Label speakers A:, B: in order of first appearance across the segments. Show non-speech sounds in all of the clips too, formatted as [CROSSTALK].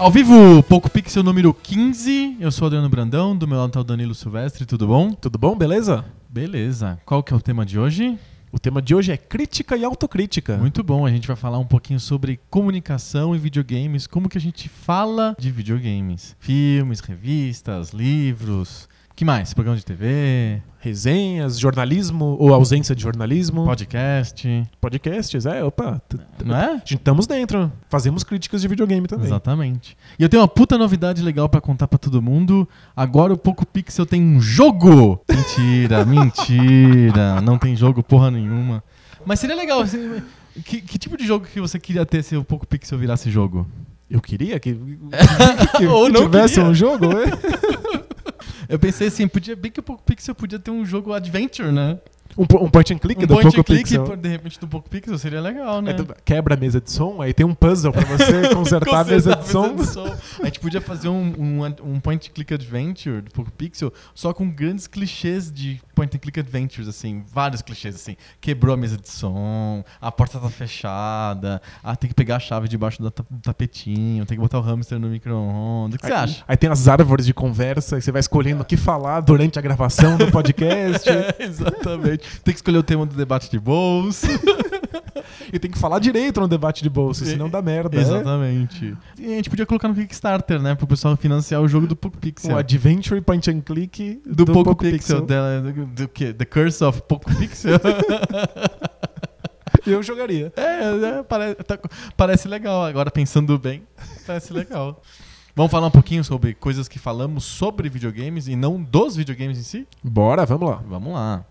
A: Ao vivo, Poco Pixel número 15. Eu sou o Adriano Brandão, do meu lado tá o Danilo Silvestre, tudo bom?
B: Tudo bom, beleza?
A: Beleza. Qual que é o tema de hoje?
B: O tema de hoje é crítica e autocrítica.
A: Muito bom, a gente vai falar um pouquinho sobre comunicação e videogames, como que a gente fala de videogames. Filmes, revistas, livros, que mais? Programa de TV,
B: Resenhas, jornalismo ou ausência de jornalismo.
A: podcast,
B: Podcasts, é, opa.
A: não é?
B: Estamos dentro. Fazemos críticas de videogame também.
A: Exatamente. E eu tenho uma puta novidade legal pra contar pra todo mundo. Agora o Poco Pixel tem um jogo! Mentira, [LAUGHS] mentira. Não tem jogo porra nenhuma. Mas seria legal. assim, Que, que tipo de jogo que você queria ter se o Poco Pixel virasse jogo?
B: Eu queria que, [LAUGHS] que
A: não
B: tivesse
A: queria.
B: um jogo, é? [LAUGHS]
A: Eu pensei assim, podia bem que o Poco Pixel podia ter um jogo adventure, né?
B: Um, um point and click
A: um
B: do
A: point and
B: Poco
A: click,
B: Pixel.
A: de repente, do Poco Pixel seria legal, né?
B: Tu Quebra a mesa de som, aí tem um puzzle pra você [LAUGHS] consertar a mesa de som.
A: A gente podia fazer um, um, um point and click adventure do Poco Pixel só com grandes clichês de point and click adventures, assim, vários clichês, assim. Quebrou a mesa de som, a porta tá fechada, ah, tem que pegar a chave debaixo do, ta- do tapetinho, tem que botar o hamster no micro-ondas. O que você
B: Aí-
A: acha?
B: Aí tem as árvores de conversa e você vai escolhendo o que falar durante a gravação do [LAUGHS] podcast.
A: É, exatamente. Tem que escolher o tema do debate de bolsa. [LAUGHS]
B: e tem que falar direito no debate de bolsa, senão dá merda. né?
A: Exatamente. E a gente podia colocar no Kickstarter, né? Pro pessoal financiar o jogo do Poco Pixel.
B: Um adventure point and click
A: do, Poco, Pixel, da- do, do que? The Curse of Poco Pixel. [LAUGHS]
B: Eu jogaria.
A: é, é, parece, tá- parece legal. Agora pensando bem, parece legal. Vamos falar um pouquinho sobre coisas que falamos sobre videogames e não dos videogames em si?
B: Bora, vamos lá.
A: Vamos lá.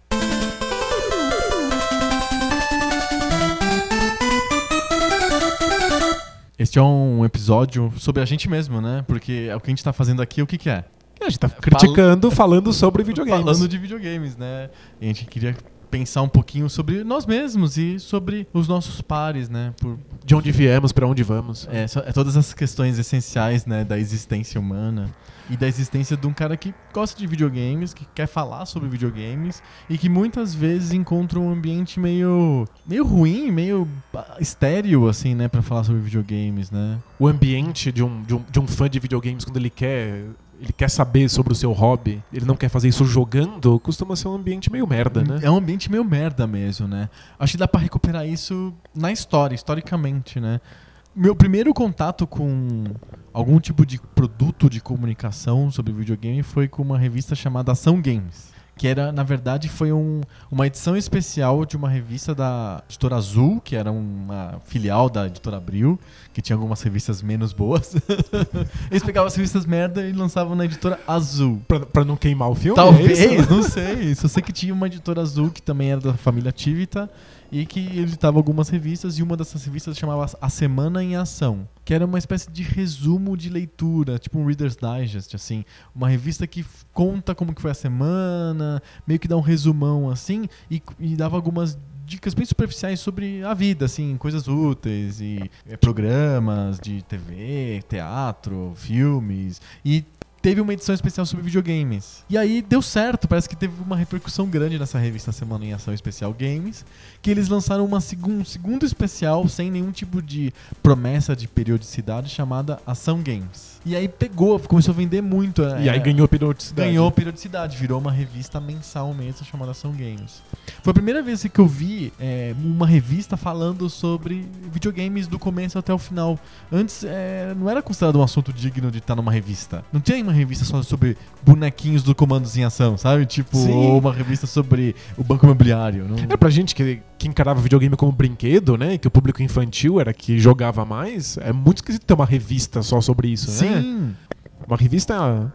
A: Este é um episódio sobre a gente mesmo, né? Porque é o que a gente tá fazendo aqui, o que que é?
B: A gente tá criticando, falando sobre videogames.
A: Falando de videogames, né? E a gente queria pensar um pouquinho sobre nós mesmos e sobre os nossos pares, né? Por,
B: De onde viemos, pra onde vamos.
A: é, é todas as questões essenciais, né? Da existência humana e da existência de um cara que gosta de videogames, que quer falar sobre videogames e que muitas vezes encontra um ambiente meio, meio ruim, meio ah, estéreo, assim, né? Pra falar sobre videogames, né?
B: O ambiente de um, de, um, de um fã de videogames, quando ele quer, ele quer saber sobre o seu hobby, ele não quer fazer isso jogando, costuma ser um ambiente meio merda, né?
A: É um ambiente meio merda mesmo, né? Acho que dá pra recuperar isso na história, historicamente, né? Meu primeiro contato com algum tipo de produto de comunicação sobre videogame foi com uma revista chamada Ação Games. Que era, na verdade, foi um- uma edição especial de uma revista da editora Azul, que era uma filial da editora Abril, que tinha algumas revistas menos boas. [LAUGHS] Eles pegavam as revistas merda e lançavam na editora Azul.
B: Pra, pra não queimar o filme? é
A: Talvez,
B: isso? [LAUGHS]
A: não sei. Só sei que tinha uma editora azul que também era da família Tivita e que editava algumas revistas e uma dessas revistas chamava A Semana em Ação, que era uma espécie de resumo de leitura, tipo um Reader's Digest, assim, uma revista que conta como que foi a semana, meio que dá um resumão assim e, e dava algumas dicas bem superficiais sobre a vida, assim, coisas úteis e eh, programas de TV, teatro, filmes e teve uma edição especial sobre videogames. E aí deu certo, parece que teve uma repercussão grande nessa revista Semana em Ação Especial Games, que eles lançaram uma segun, um segundo especial sem nenhum tipo de promessa de periodicidade chamada Ação Games. E aí pegou, começou a vender muito.
B: E
A: é,
B: aí ganhou periodicidade.
A: Ganhou periodicidade, virou uma revista mensal mesmo chamada Ação Games. Foi a primeira vez que eu vi é, uma revista falando sobre videogames do começo até o final. Antes é, não era considerado um assunto digno de estar numa revista. Não tinha uma revista só sobre bonequinhos do comandos em ação, sabe? Tipo,
B: Sim.
A: ou uma revista sobre o banco imobiliário. Não...
B: É pra gente que, que encarava videogame como brinquedo, né? Que o público infantil era que jogava mais. É muito esquisito ter uma revista só sobre isso, né?
A: Sim.
B: Uma revista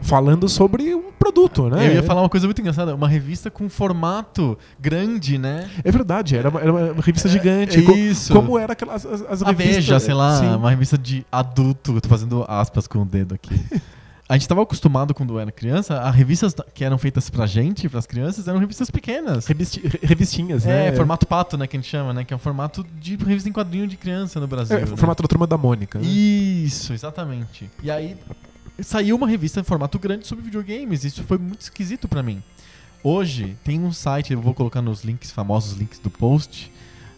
B: falando sobre um produto, né?
A: Eu ia falar uma coisa muito engraçada, uma revista com formato grande, né?
B: É verdade, era uma, era uma revista gigante.
A: É isso.
B: Como era aquelas as, as
A: A
B: revistas.
A: Veja, sei lá,
B: Sim.
A: uma revista de adulto. Eu tô fazendo aspas com o dedo aqui. [LAUGHS] A gente tava acostumado quando era criança, a revistas que eram feitas pra gente, pras crianças, eram revistas pequenas.
B: Revisti- re- revistinhas,
A: É,
B: né?
A: formato pato, né, que a gente chama, né? Que é um formato de revista em quadrinho de criança no Brasil.
B: É,
A: né?
B: formato da turma da Mônica. né?
A: Isso, exatamente. E aí saiu uma revista em formato grande sobre videogames. Isso foi muito esquisito pra mim. Hoje tem um site, eu vou colocar nos links, famosos links do post.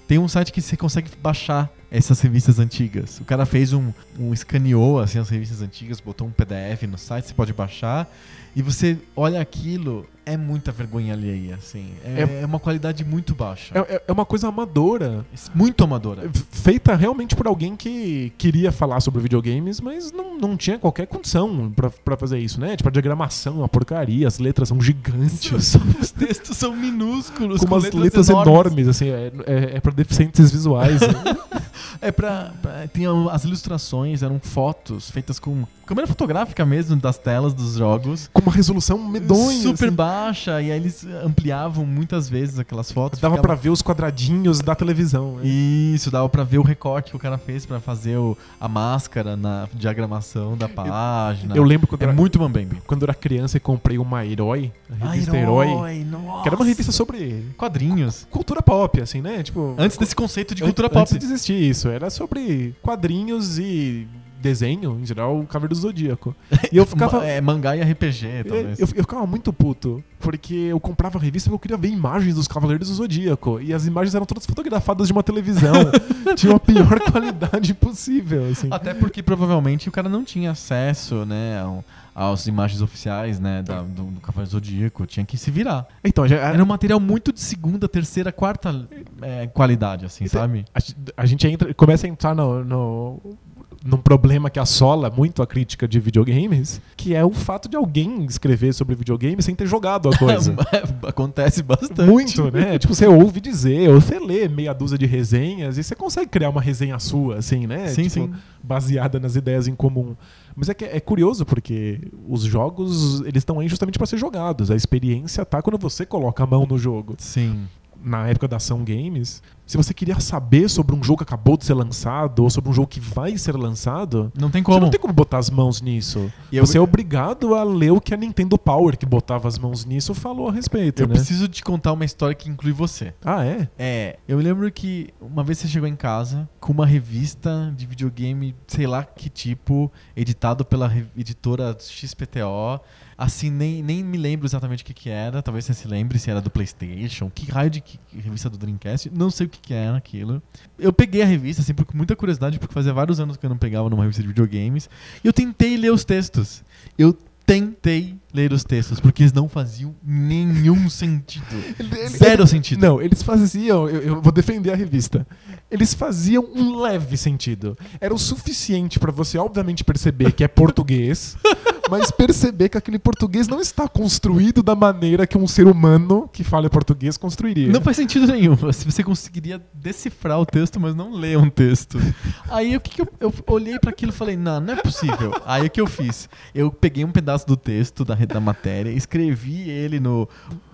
A: Tem um site que você consegue baixar essas revistas antigas. O cara fez um, um escaneou assim as revistas antigas, botou um PDF no site, você pode baixar e você olha aquilo, é muita vergonha alheia, assim. É, é uma qualidade muito baixa.
B: É, é uma coisa amadora.
A: Muito amadora.
B: Feita realmente por alguém que queria falar sobre videogames, mas não, não tinha qualquer condição pra, pra fazer isso, né? Tipo, a diagramação, é uma porcaria, as letras são gigantes.
A: Os textos são minúsculos,
B: com,
A: com
B: umas
A: letras,
B: letras,
A: enormes.
B: enormes, assim, é, é, é pra deficientes visuais. né? [LAUGHS]
A: É pra, pra- Tinha as ilustrações, eram fotos feitas com câmera fotográfica mesmo das telas dos jogos.
B: com uma resolução medonha.
A: super
B: assim.
A: baixa, e aí eles ampliavam muitas vezes aquelas fotos.
B: Dava
A: ficava-
B: pra ver os quadradinhos da televisão. né?
A: Isso, dava pra ver o recorte que o cara fez pra fazer o- a máscara na diagramação da página.
B: Eu lembro quando,
A: É
B: era,
A: muito Mambembe.
B: quando eu era criança e comprei uma Herói, a revista Herói,
A: nossa.
B: que era uma revista sobre
A: Quadrinhos.
B: cultura pop, assim, né? Tipo,
A: Antes desse conceito de
B: an-
A: cultura
B: Antes
A: pop.
B: de existir isso, era sobre quadrinhos e desenho, em geral, o Cavaleiro do Zodíaco. [LAUGHS] E eu ficava.
A: É, mangá e RPG, talvez.
B: eu, eu ficava muito puto, porque eu comprava a revista porque eu queria ver imagens dos Cavaleiros do Zodíaco. E as imagens eram todas fotografadas de uma televisão. [LAUGHS] Tinha a pior qualidade possível, assim.
A: Até porque provavelmente o cara não tinha acesso, né, ao- às imagens oficiais, né, da- do, do Cavaleiro Zodíaco. Tinha que se virar.
B: Então, já,
A: Era um material muito de segunda, terceira, quarta é, qualidade, assim,
B: Então,
A: sabe?
B: a, a gente entra, começa a entrar no, no- num problema que assola muito a crítica de videogames, que é o fato de alguém escrever sobre videogame sem ter jogado a coisa. [LAUGHS]
A: Acontece bastante.
B: Muito, né? Tipo, você ouve dizer, ou você lê meia dúzia de resenhas e você consegue criar uma resenha sua, assim, né?
A: Sim,
B: Tipo,
A: sim.
B: Baseada nas ideias em comum. Mas é que é curioso porque os jogos, eles estão aí justamente para ser jogados. A experiência tá quando você coloca a mão no jogo
A: Sim.
B: na época da ação games, se você queria saber sobre um jogo que acabou de ser lançado ou sobre um jogo que vai ser lançado,
A: Não tem
B: você
A: como.
B: não tem como botar as mãos nisso.
A: E eu-
B: Você é obrigado a ler o que a Nintendo Power, que botava as mãos nisso, falou a respeito,
A: Eu
B: né?
A: preciso te contar uma história que inclui você.
B: Ah, é?
A: É, eu lembro que uma vez você chegou em casa com uma revista de videogame, sei lá que tipo, editado pela editora XPTO. Assim, nem, nem me lembro exatamente o que, que era. Talvez você se lembre se era do PlayStation. Que raio de que- revista do Dreamcast? Não sei o que, que era aquilo. Eu peguei a revista, assim, por muita curiosidade, porque fazia vários anos que eu não pegava numa revista de videogames. E eu tentei ler os textos. Eu tentei ler os textos, porque eles não faziam nenhum [LAUGHS] sentido. Zero sentido.
B: Não, eles faziam, eu, eu vou defender a revista. Eles faziam um leve sentido. Era o suficiente pra você, obviamente, perceber que é português, [LAUGHS] mas perceber que aquele português não está construído da maneira que um ser humano que fala português construiria.
A: Não faz sentido nenhum. Você conseguiria decifrar o texto, mas não ler um texto. Aí o que, que eu, eu olhei para aquilo e falei, não, não é possível. Aí o que eu fiz? Eu peguei um pedaço do texto da, da matéria, escrevi ele no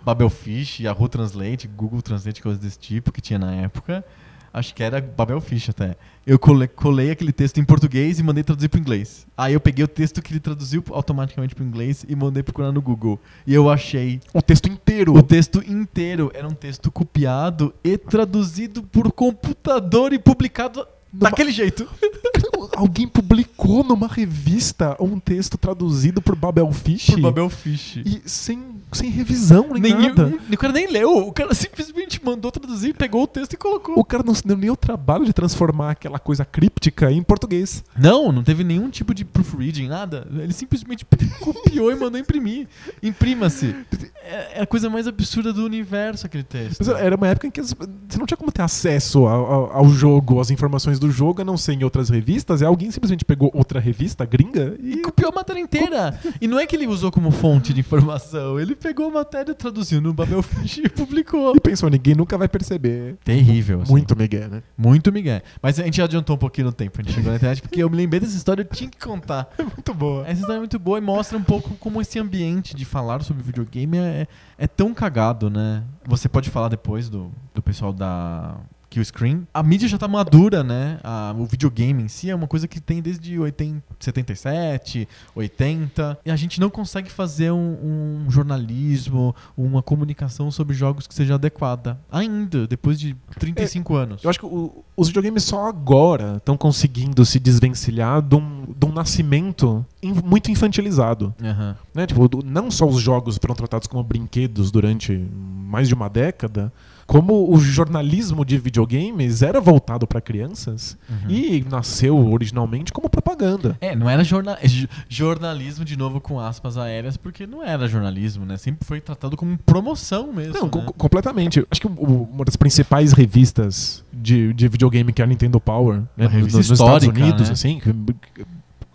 A: Babelfish, Yahoo Translate, Google Translate, coisas desse tipo que tinha na época. Acho que era Babelfish até. Eu cole- colei aquele texto em português e mandei traduzir para inglês. Aí eu peguei o texto que ele traduziu automaticamente para inglês e mandei procurar no Google. E eu achei
B: O texto inteiro.
A: o texto inteiro era um texto copiado e traduzido por computador e publicado
B: Numa-
A: daquele jeito. [LAUGHS]
B: Alguém publicou numa revista um texto traduzido por Babelfish
A: Por Babelfish.
B: e sem, sem revisão nem
A: Nem,
B: nada.
A: o cara nem leu, o cara [LAUGHS] simplesmente mandou traduzir, pegou o texto e colocou.
B: O cara não se deu nem o trabalho de transformar aquela coisa críptica em português.
A: Não, não teve nenhum tipo de proofreading, nada. Ele simplesmente [LAUGHS] copiou e mandou imprimir. Imprima-se. É é a coisa mais absurda do universo aquele texto.
B: Mas era uma época em que você não tinha como ter acesso ao, ao- ao jogo, às informações do jogo, a não ser em outras revistas. E alguém simplesmente pegou outra revista gringa
A: E
B: e.
A: copiou a matéria inteira. E não é que ele usou como fonte de informação. Ele pegou a matéria, traduziu no Babelfish e publicou.
B: E pensou, ninguém nunca vai perceber.
A: Terrível. assim.
B: Muito Miguel, né?
A: Muito Miguel. Mas a gente adiantou um pouquinho no tempo. A gente chegou na internet porque eu me lembrei dessa história eu tinha que contar. [LAUGHS]
B: Muito boa.
A: Essa história é muito boa e mostra um pouco como esse ambiente de falar sobre videogame é, é tão cagado, né? Você pode falar depois do, do pessoal da Killscreen. A mídia já tá madura, né? A- o videogame em si é uma coisa que tem desde 80, 77, 80. E a gente não consegue fazer um, um jornalismo, uma comunicação sobre jogos que seja adequada. Ainda, depois de 35 anos.
B: Eu acho que o- os videogames só agora estão conseguindo se desvencilhar de um, de um nascimento in- muito infantilizado.
A: Aham.
B: né? Tipo, não só os jogos foram tratados como brinquedos durante mais de uma década, como o jornalismo de videogames era voltado para crianças
A: Uhum.
B: e nasceu originalmente como propaganda.
A: É, não era jorna [LAUGHS] jo- jornalismo, de novo com aspas aéreas, porque não era jornalismo, né? Sempre foi tratado como promoção mesmo.
B: Não,
A: né?
B: completamente. Acho que o- uma das principais revistas de, de videogame que é a Nintendo Power, né, nos, nos Estados Unidos,
A: né?
B: assim, que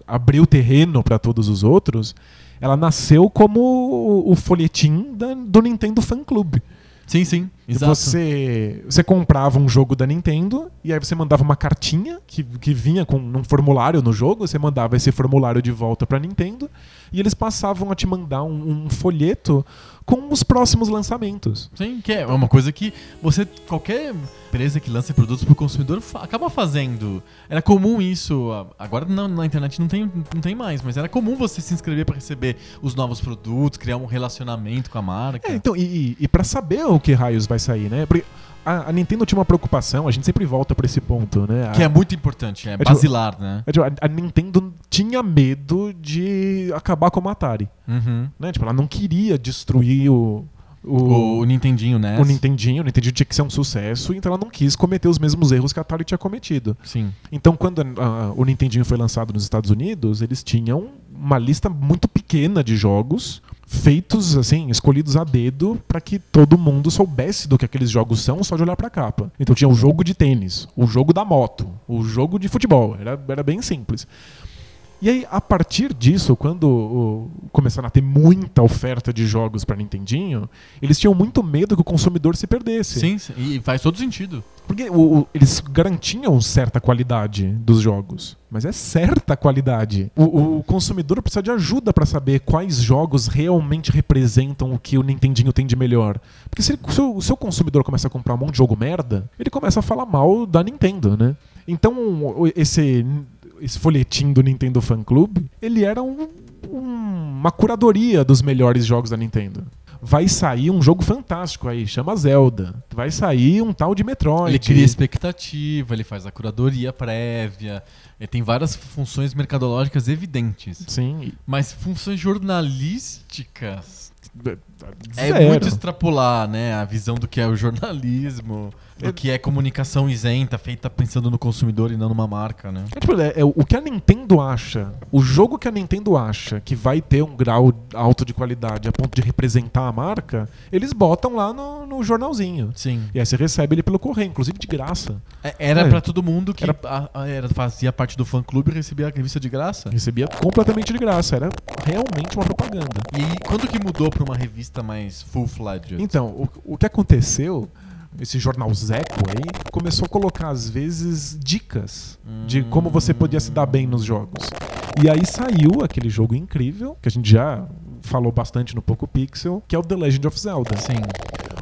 B: abriu terreno para todos os outros, ela nasceu como o, o folhetim da- do Nintendo Fan Club.
A: Sim, sim. Exato.
B: Você, você comprava um jogo da Nintendo e aí você mandava uma cartinha que, que vinha com um formulário no jogo, você mandava esse formulário de volta pra Nintendo e eles passavam a te mandar um, um folheto com os próximos lançamentos.
A: Sim, que é uma coisa que você, qualquer empresa que lance produtos para o consumidor fa- acaba fazendo. Era comum isso, agora não, na internet não tem, não tem mais, mas era comum você se inscrever para receber os novos produtos, criar um relacionamento com a marca.
B: É, então, e, e, e para saber o que raios vai sair, né? Porque a, Nintendo tinha uma preocupação, a gente sempre volta pra esse ponto, né?
A: Que
B: A-
A: é muito importante, é,
B: tipo-
A: basilar, né?
B: é, tipo, a, a Nintendo tinha medo de acabar com a Atari,
A: Uhum.
B: né? Tipo, ela não queria destruir o,
A: O, o Nintendinho, né?
B: o Nintendinho, o Nintendinho tinha que ser um sucesso, então ela não quis cometer os mesmos erros que a Atari tinha cometido.
A: Sim.
B: Então, quando a- a- o Nintendinho foi lançado nos Estados Unidos, eles tinham uma lista muito pequena de jogos feitos assim, escolhidos a dedo para que todo mundo soubesse do que aqueles jogos são só de olhar para a capa. Então tinha o jogo de tênis, o jogo da moto, o jogo de futebol, era, era bem simples. E aí, a partir disso, quando o- começaram a ter muita oferta de jogos para Nintendinho, eles tinham muito medo que o consumidor se perdesse.
A: Sim, sim, e faz todo sentido.
B: Porque o- o- eles garantiam certa qualidade dos jogos. Mas é certa qualidade. O, o consumidor precisa de ajuda para saber quais jogos realmente representam o que o Nintendinho tem de melhor. Porque se, ele- se o, se o consumidor começa a comprar um monte de jogo merda, ele começa a falar mal da Nintendo, né? Então, esse, esse folhetim do Nintendo Fan Club, ele era um- um- uma curadoria dos melhores jogos da Nintendo. Vai sair um jogo fantástico aí, chama Zelda. Vai sair um tal de Metroid.
A: Ele cria expectativa, ele faz a curadoria prévia, ele tem várias funções mercadológicas evidentes.
B: Sim.
A: Mas funções jornalísticas é
B: Zero.
A: muito extrapolar, né? A visão do que é o jornalismo, do
B: É-
A: que é comunicação isenta, feita pensando no consumidor e não numa marca, né?
B: É, tipo, é- é o que a Nintendo acha, o jogo que a Nintendo acha que vai ter um grau alto de qualidade a ponto de representar a marca, eles botam lá no, no jornalzinho.
A: Sim.
B: E aí você recebe ele pelo correio, inclusive de graça.
A: É- Era
B: É.
A: pra todo mundo que
B: Era-
A: a- a- era- fazia parte do fã clube e recebia a revista de graça.
B: Recebia completamente de graça, era realmente uma propaganda.
A: E quando que mudou pra uma revista mais full-fledged?
B: Então, o, o que aconteceu, esse jornal Zeco aí, começou a colocar às vezes dicas de como você podia se dar bem nos jogos. E aí saiu aquele jogo incrível, que a gente já falou bastante no Poco Pixel, que é o The Legend of Zelda.
A: Sim.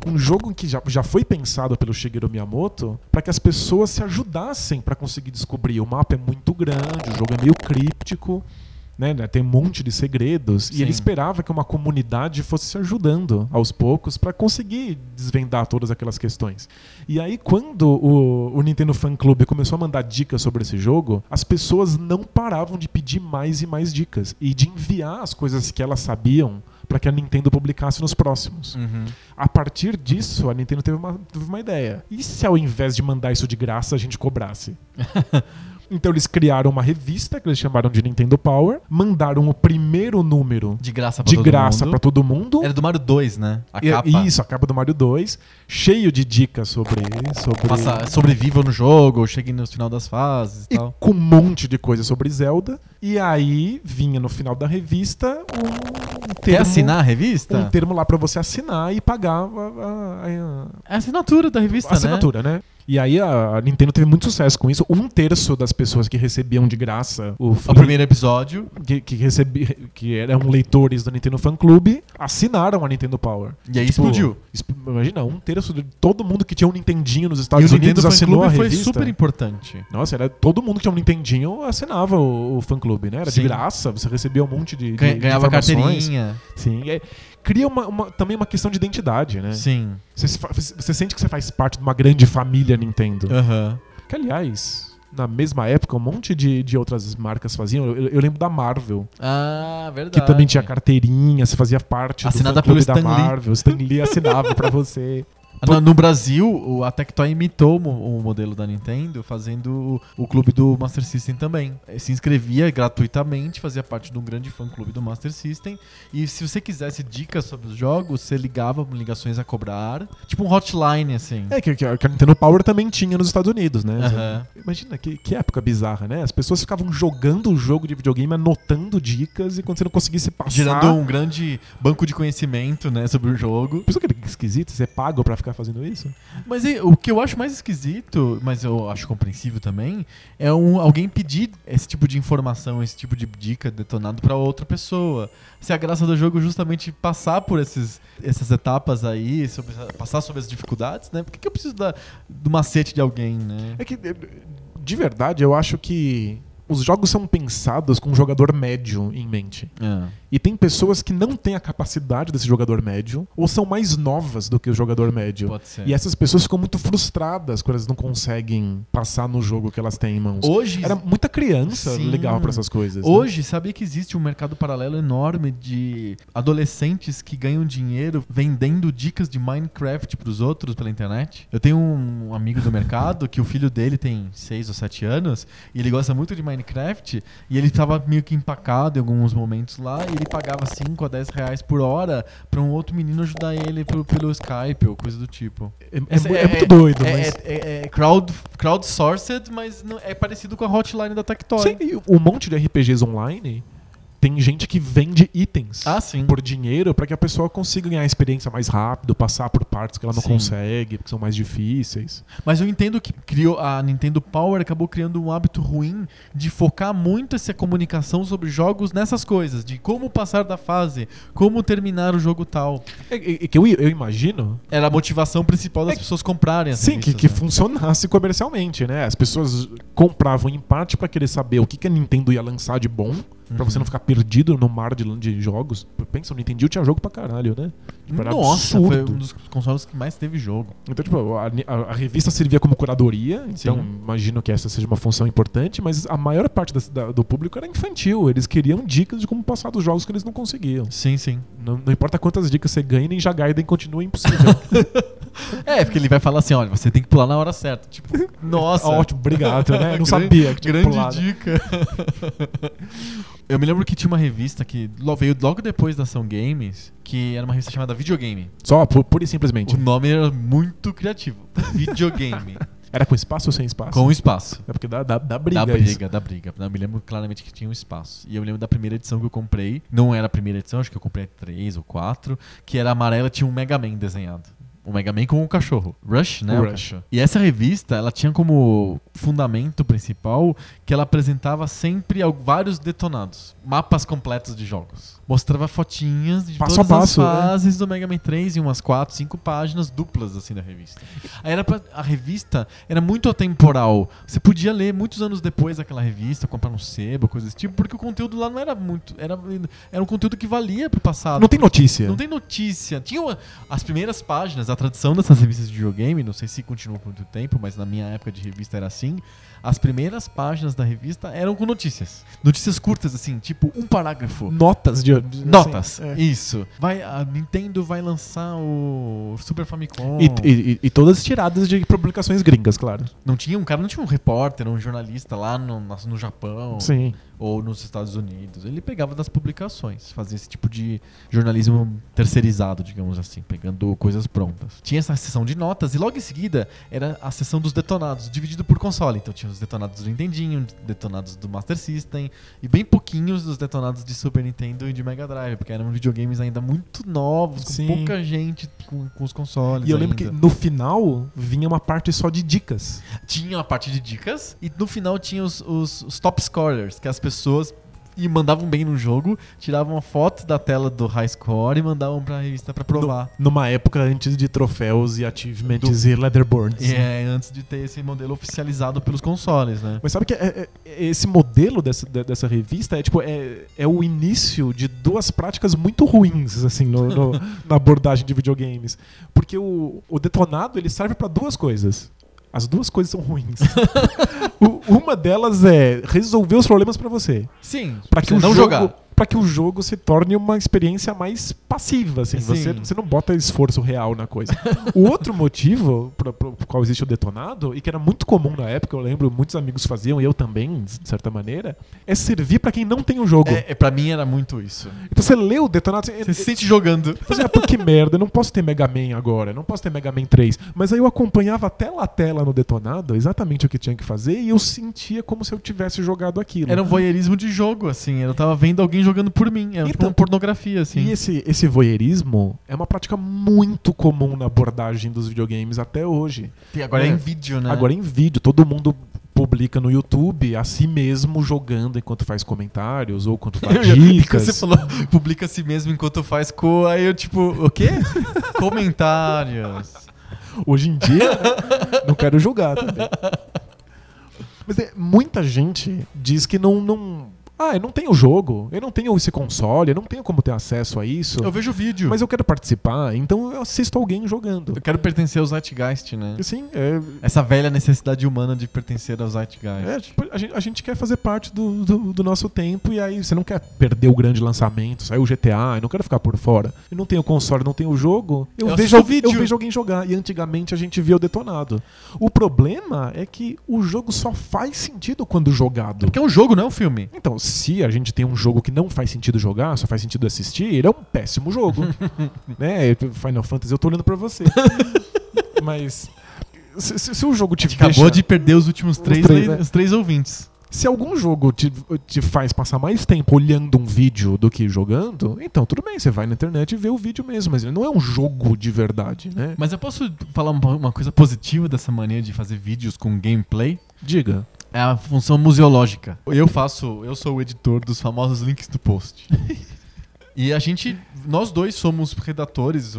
B: Um jogo que já, já foi pensado pelo Shigeru Miyamoto para que as pessoas se ajudassem para conseguir descobrir. O mapa é muito grande, o jogo é meio críptico, né? né, Tem um monte de segredos. E
A: Sim.
B: ele esperava que uma comunidade fosse se ajudando aos poucos para conseguir desvendar todas aquelas questões. E aí, quando o, o Nintendo Fan Club começou a mandar dicas sobre esse jogo, as pessoas não paravam de pedir mais e mais dicas e de enviar as coisas que elas sabiam para que a Nintendo publicasse nos próximos.
A: Uhum.
B: A partir disso, a Nintendo teve uma, teve uma ideia. E se ao invés de mandar isso de graça, a gente cobrasse? [LAUGHS] então eles criaram uma revista que eles chamaram de Nintendo Power, mandaram o primeiro número
A: De graça pra
B: de
A: todo
B: graça
A: mundo.
B: para todo mundo.
A: Era do Mario 2, né? A
B: E-
A: capa.
B: Isso, a capa do Mario 2, cheio de dicas sobre. sobre
A: Passa, sobreviva no jogo, chegue no final das fases e
B: e
A: tal.
B: com um monte de coisa sobre Zelda. E aí vinha no final da revista um
A: Quer
B: termo.
A: assinar a revista?
B: Um termo lá para você assinar e pagar a- a- a,
A: É a assinatura da revista,
B: assinatura, né? E aí a Nintendo teve muito sucesso com isso. Um terço das pessoas que recebiam de graça o?
A: O primeiro episódio.
B: que, que, recebi, que eram leitores do Nintendo Fan Club assinaram a Nintendo Power.
A: E aí
B: Tipo,
A: explodiu.
B: exp- Imagina, um terço de todo mundo que tinha um Nintendinho nos
A: E
B: Estados
A: Nintendo
B: Unidos
A: Fan
B: assinou a
A: Club foi
B: revista.
A: super importante.
B: Nossa, era todo mundo que tinha um Nintendinho assinava o, o fan clube, né? Era
A: Sim.
B: de graça, você recebia um monte de, de,
A: Ganha-
B: de
A: Ganhava carteirinha.
B: Sim, é- cria uma, uma- também uma questão de identidade, né?
A: Sim.
B: Você, se você sente que você faz parte de uma grande família Nintendo.
A: Aham.
B: Que, aliás, na mesma época, um monte de, de outras marcas faziam. Eu, eu lembro da Marvel,
A: Ah, verdade.
B: que também tinha carteirinha, você fazia parte
A: Assinada
B: do
A: pelo
B: da
A: Stan.
B: Marvel. Stan Lee assinava pra você. [LAUGHS]
A: No, no Brasil, o- a Tectoy imitou o o modelo da Nintendo, fazendo o, o clube do Master System também. Eh, Se inscrevia gratuitamente, fazia parte de um grande fã-clube do Master System. E se você quisesse dicas sobre os jogos, você ligava com ligações a cobrar. Tipo um hotline, assim.
B: É, que, que a Nintendo Power também tinha nos Estados Unidos, né?
A: Aham.
B: Imagina que, que época bizarra, né? As pessoas ficavam jogando o jogo de videogame, anotando dicas, e quando você não conseguisse passar...
A: Gerando um grande banco de conhecimento, né, sobre o jogo.
B: Pensou que era esquisito ser pago pra ficar fazendo isso?
A: Mas e, o que eu acho mais esquisito, mas eu acho compreensível também, é um, alguém pedir esse tipo de informação, esse tipo de dica detonado pra outra pessoa. Se a graça do jogo é justamente passar por esses, essas etapas aí, sobre- passar sobre as dificuldades, né? Por que, que eu preciso da, do macete de alguém, né?
B: É que, de verdade, eu acho que os jogos são pensados com um jogador médio em mente.
A: Ah,
B: E tem pessoas que não têm a capacidade desse jogador médio, ou são mais novas do que o jogador médio.
A: pode ser.
B: E essas pessoas ficam muito frustradas quando elas não conseguem passar no jogo que elas têm em mãos.
A: Hoje,
B: Era muita criança
A: Sim.
B: legal pra essas coisas. né?
A: Hoje, sabia que existe um mercado paralelo enorme de adolescentes que ganham dinheiro vendendo dicas de Minecraft pros outros pela internet? Eu tenho um amigo do mercado que o filho dele tem 6 ou 7 anos e ele gosta muito de Minecraft e ele tava meio que empacado em alguns momentos lá e ele pagava 5 a 10 reais por hora pra um outro menino ajudar ele pelo, pelo Skype ou coisa do tipo.
B: É, é mu- é muito doido,
A: é,
B: mas.
A: É, é- é crowd, crowdsourced, mas não- é parecido com a hotline da Tectoy.
B: Sim, e um monte de RPGs online tem gente que vende itens.
A: Ah,
B: por dinheiro para que a pessoa consiga ganhar experiência mais rápido, passar por partes que ela não
A: Sim.
B: consegue, que são mais difíceis.
A: Mas eu entendo que criou a Nintendo Power acabou criando um hábito ruim de focar muito essa comunicação sobre jogos nessas coisas, de como passar da fase, como terminar o jogo tal.
B: É, é- é que eu, eu imagino
A: Era a motivação principal das
B: É-
A: pessoas comprarem
B: Sim, que,
A: revistas,
B: que
A: né?
B: funcionasse comercialmente, né? As pessoas compravam em parte pra querer saber o que, que a Nintendo ia lançar de bom, pra
A: Uhum.
B: você não ficar perdido no mar de, de jogos. Pensa, o Nintendo tinha jogo pra caralho, né? Tipo,
A: Nossa,
B: absurdo.
A: foi um dos consoles que mais teve jogo.
B: Então, tipo, a, a- a revista servia como curadoria, então
A: Sim.
B: imagino que essa seja uma função importante, mas a maior parte das- da- do público era infantil. Eles queriam dicas de como passar dos jogos que eles não conseguiam.
A: Sim, sim.
B: Não, não importa quantas dicas você ganha, Ninja Gaiden continua impossível. [LAUGHS]
A: É, porque ele vai falar assim, olha, você tem que pular na hora certa. Tipo, [LAUGHS] nossa.
B: Ótimo, obrigado, né? Eu não
A: Grande-
B: sabia que tinha
A: Grande
B: pular, né?
A: dica. [LAUGHS] Eu me lembro que tinha uma revista que veio logo depois da Ação Games, que era uma revista chamada Videogame.
B: Só, pu- pura e simplesmente.
A: O nome era muito criativo. Videogame. [LAUGHS]
B: Era com espaço ou sem espaço?
A: com espaço.
B: É porque dá, dá, dá briga.
A: da
B: isso.
A: briga, da briga. Eu me lembro claramente que tinha um espaço. E eu me lembro da primeira edição que eu comprei. Não era a primeira edição, acho que eu comprei três ou quatro. Que era amarela tinha um Mega Man desenhado. O Mega Man com o cachorro. Rush, né?
B: Rush.
A: cachorro. E essa revista, ela tinha como fundamento principal que ela apresentava sempre vários detonados. Mapas completos de jogos. Mostrava fotinhas de
B: Passo
A: todas
B: a passo,
A: as
B: é.
A: fases do Mega Man 3 em umas 4, 5 páginas duplas assim da revista. Aí era pra- a revista era muito atemporal. Você podia ler muitos anos depois daquela revista, comprar no sebo, coisas desse tipo, porque o conteúdo lá não era muito. Era, era um conteúdo que valia pro passado.
B: Não tem notícia.
A: Não tem notícia. Tinha uma- as primeiras páginas, a tradição dessas revistas de videogame, não sei se continua por muito tempo, mas na minha época de revista era assim. As primeiras páginas da revista eram com notícias. Notícias curtas, assim, tipo um parágrafo.
B: Notas de. de-
A: Notas,
B: assim, é.
A: isso. Vai, a Nintendo vai lançar o Super Famicom.
B: E, e- e todas tiradas de publicações gringas, claro.
A: Não tinha um cara, não tinha um repórter, um jornalista lá no, no Japão
B: Sim.
A: Ou nos Estados Unidos. Ele pegava das publicações, fazia esse tipo de jornalismo terceirizado, digamos assim, pegando coisas prontas. Tinha essa seção de notas e logo em seguida era a seção dos detonados, dividido por console. Então tinha os detonados do Nintendinho, detonados do Master System e bem pouquinhos dos detonados de Super Nintendo e de Mega Drive, porque eram videogames ainda muito novos, com
B: Sim.
A: pouca gente com, com os consoles.
B: E eu lembro que no final vinha uma parte só de dicas.
A: tinha a parte de dicas e no final tinha os, os- os top scorers, que as pessoas e mandavam bem no jogo, tiravam a foto da tela do high score e mandavam pra revista pra provar.
B: Numa época antes de troféus e achievements e leaderboards.
A: É antes de ter esse modelo oficializado pelos consoles, né?
B: Mas sabe que é- é- é- esse modelo dessa, de- dessa revista é tipo é, é o início de duas práticas muito ruins assim no- no- [LAUGHS] na abordagem de videogames, porque o, o detonado ele serve para duas coisas. As duas coisas são ruins. [LAUGHS] O- uma delas é resolver os problemas para você,
A: Sim,
B: para que o
A: não
B: jogo,
A: jogar.
B: Pra que o jogo se torne uma experiência mais passiva, assim.
A: Sim.
B: Você, você não bota esforço real na coisa. o outro motivo pro, pro qual existe o detonado, e que era muito comum na época, eu lembro, muitos amigos faziam, e eu também, de certa maneira, é servir pra quem não tem o jogo.
A: É, é, pra mim era muito isso.
B: Então você lê o detonado...
A: Você se sente jogando.
B: Assim, ah, pô, que merda, eu não posso ter Mega Man agora, eu não posso ter Mega Man 3. Mas aí eu acompanhava tela a tela no detonado, exatamente o que tinha que fazer, e eu sentia como se eu tivesse jogado aquilo.
A: Era um voyeurismo de jogo, assim. Eu tava vendo alguém jogando por mim. Tipo
B: Então,
A: uma pornografia, assim.
B: E esse, esse voyeurismo é uma prática muito comum na abordagem dos videogames até hoje.
A: Tem- Agora é.
B: É.
A: em vídeo, né?
B: Agora em vídeo, todo mundo publica no YouTube a si mesmo jogando enquanto faz comentários ou [LAUGHS]
A: Eu ia-
B: dicas.
A: Você falou, publica a si mesmo enquanto faz co. Aí eu, tipo, o quê? [LAUGHS] Comentários.
B: Hoje em dia, não quero julgar também. Mas é, muita gente diz que não, não. Ah, eu não tenho jogo, eu não tenho esse console, eu não tenho como ter acesso a isso.
A: Eu vejo vídeo.
B: Mas eu quero participar, então eu assisto alguém jogando.
A: Eu quero pertencer ao Zeitgeist, né?
B: Assim, é,
A: Essa velha necessidade humana de pertencer ao Zeitgeist.
B: é, tipo, a, gente, a gente quer fazer parte do, do, do nosso tempo e aí você não quer perder o grande lançamento, saiu o GTA, eu não quero ficar por fora. Eu não tenho console, não tenho jogo, eu,
A: Eu
B: vejo,
A: vídeo.
B: eu vejo alguém jogar. E antigamente a gente via o detonado. O problema é que o jogo só faz sentido quando jogado.
A: Porque é um jogo, não é um filme.
B: Então, se a gente tem um jogo que não faz sentido jogar, só faz sentido assistir, ele é um péssimo jogo. [LAUGHS] né? Final Fantasy, eu tô olhando pra você. [LAUGHS] Mas. Se, se- se o jogo te
A: acabou
B: deixa-
A: de perder os últimos três,
B: três,
A: le-
B: né?
A: os três ouvintes.
B: Se algum jogo te, te faz passar mais tempo olhando um vídeo do que jogando, então tudo bem, você vai na internet e vê o vídeo mesmo, mas ele não é um jogo de verdade, né?
A: Mas eu posso falar uma uma coisa positiva dessa mania de fazer vídeos com gameplay?
B: Diga.
A: É a função museológica. Eu faço, eu sou o editor dos famosos links do post. [LAUGHS] e a gente, nós dois somos redatores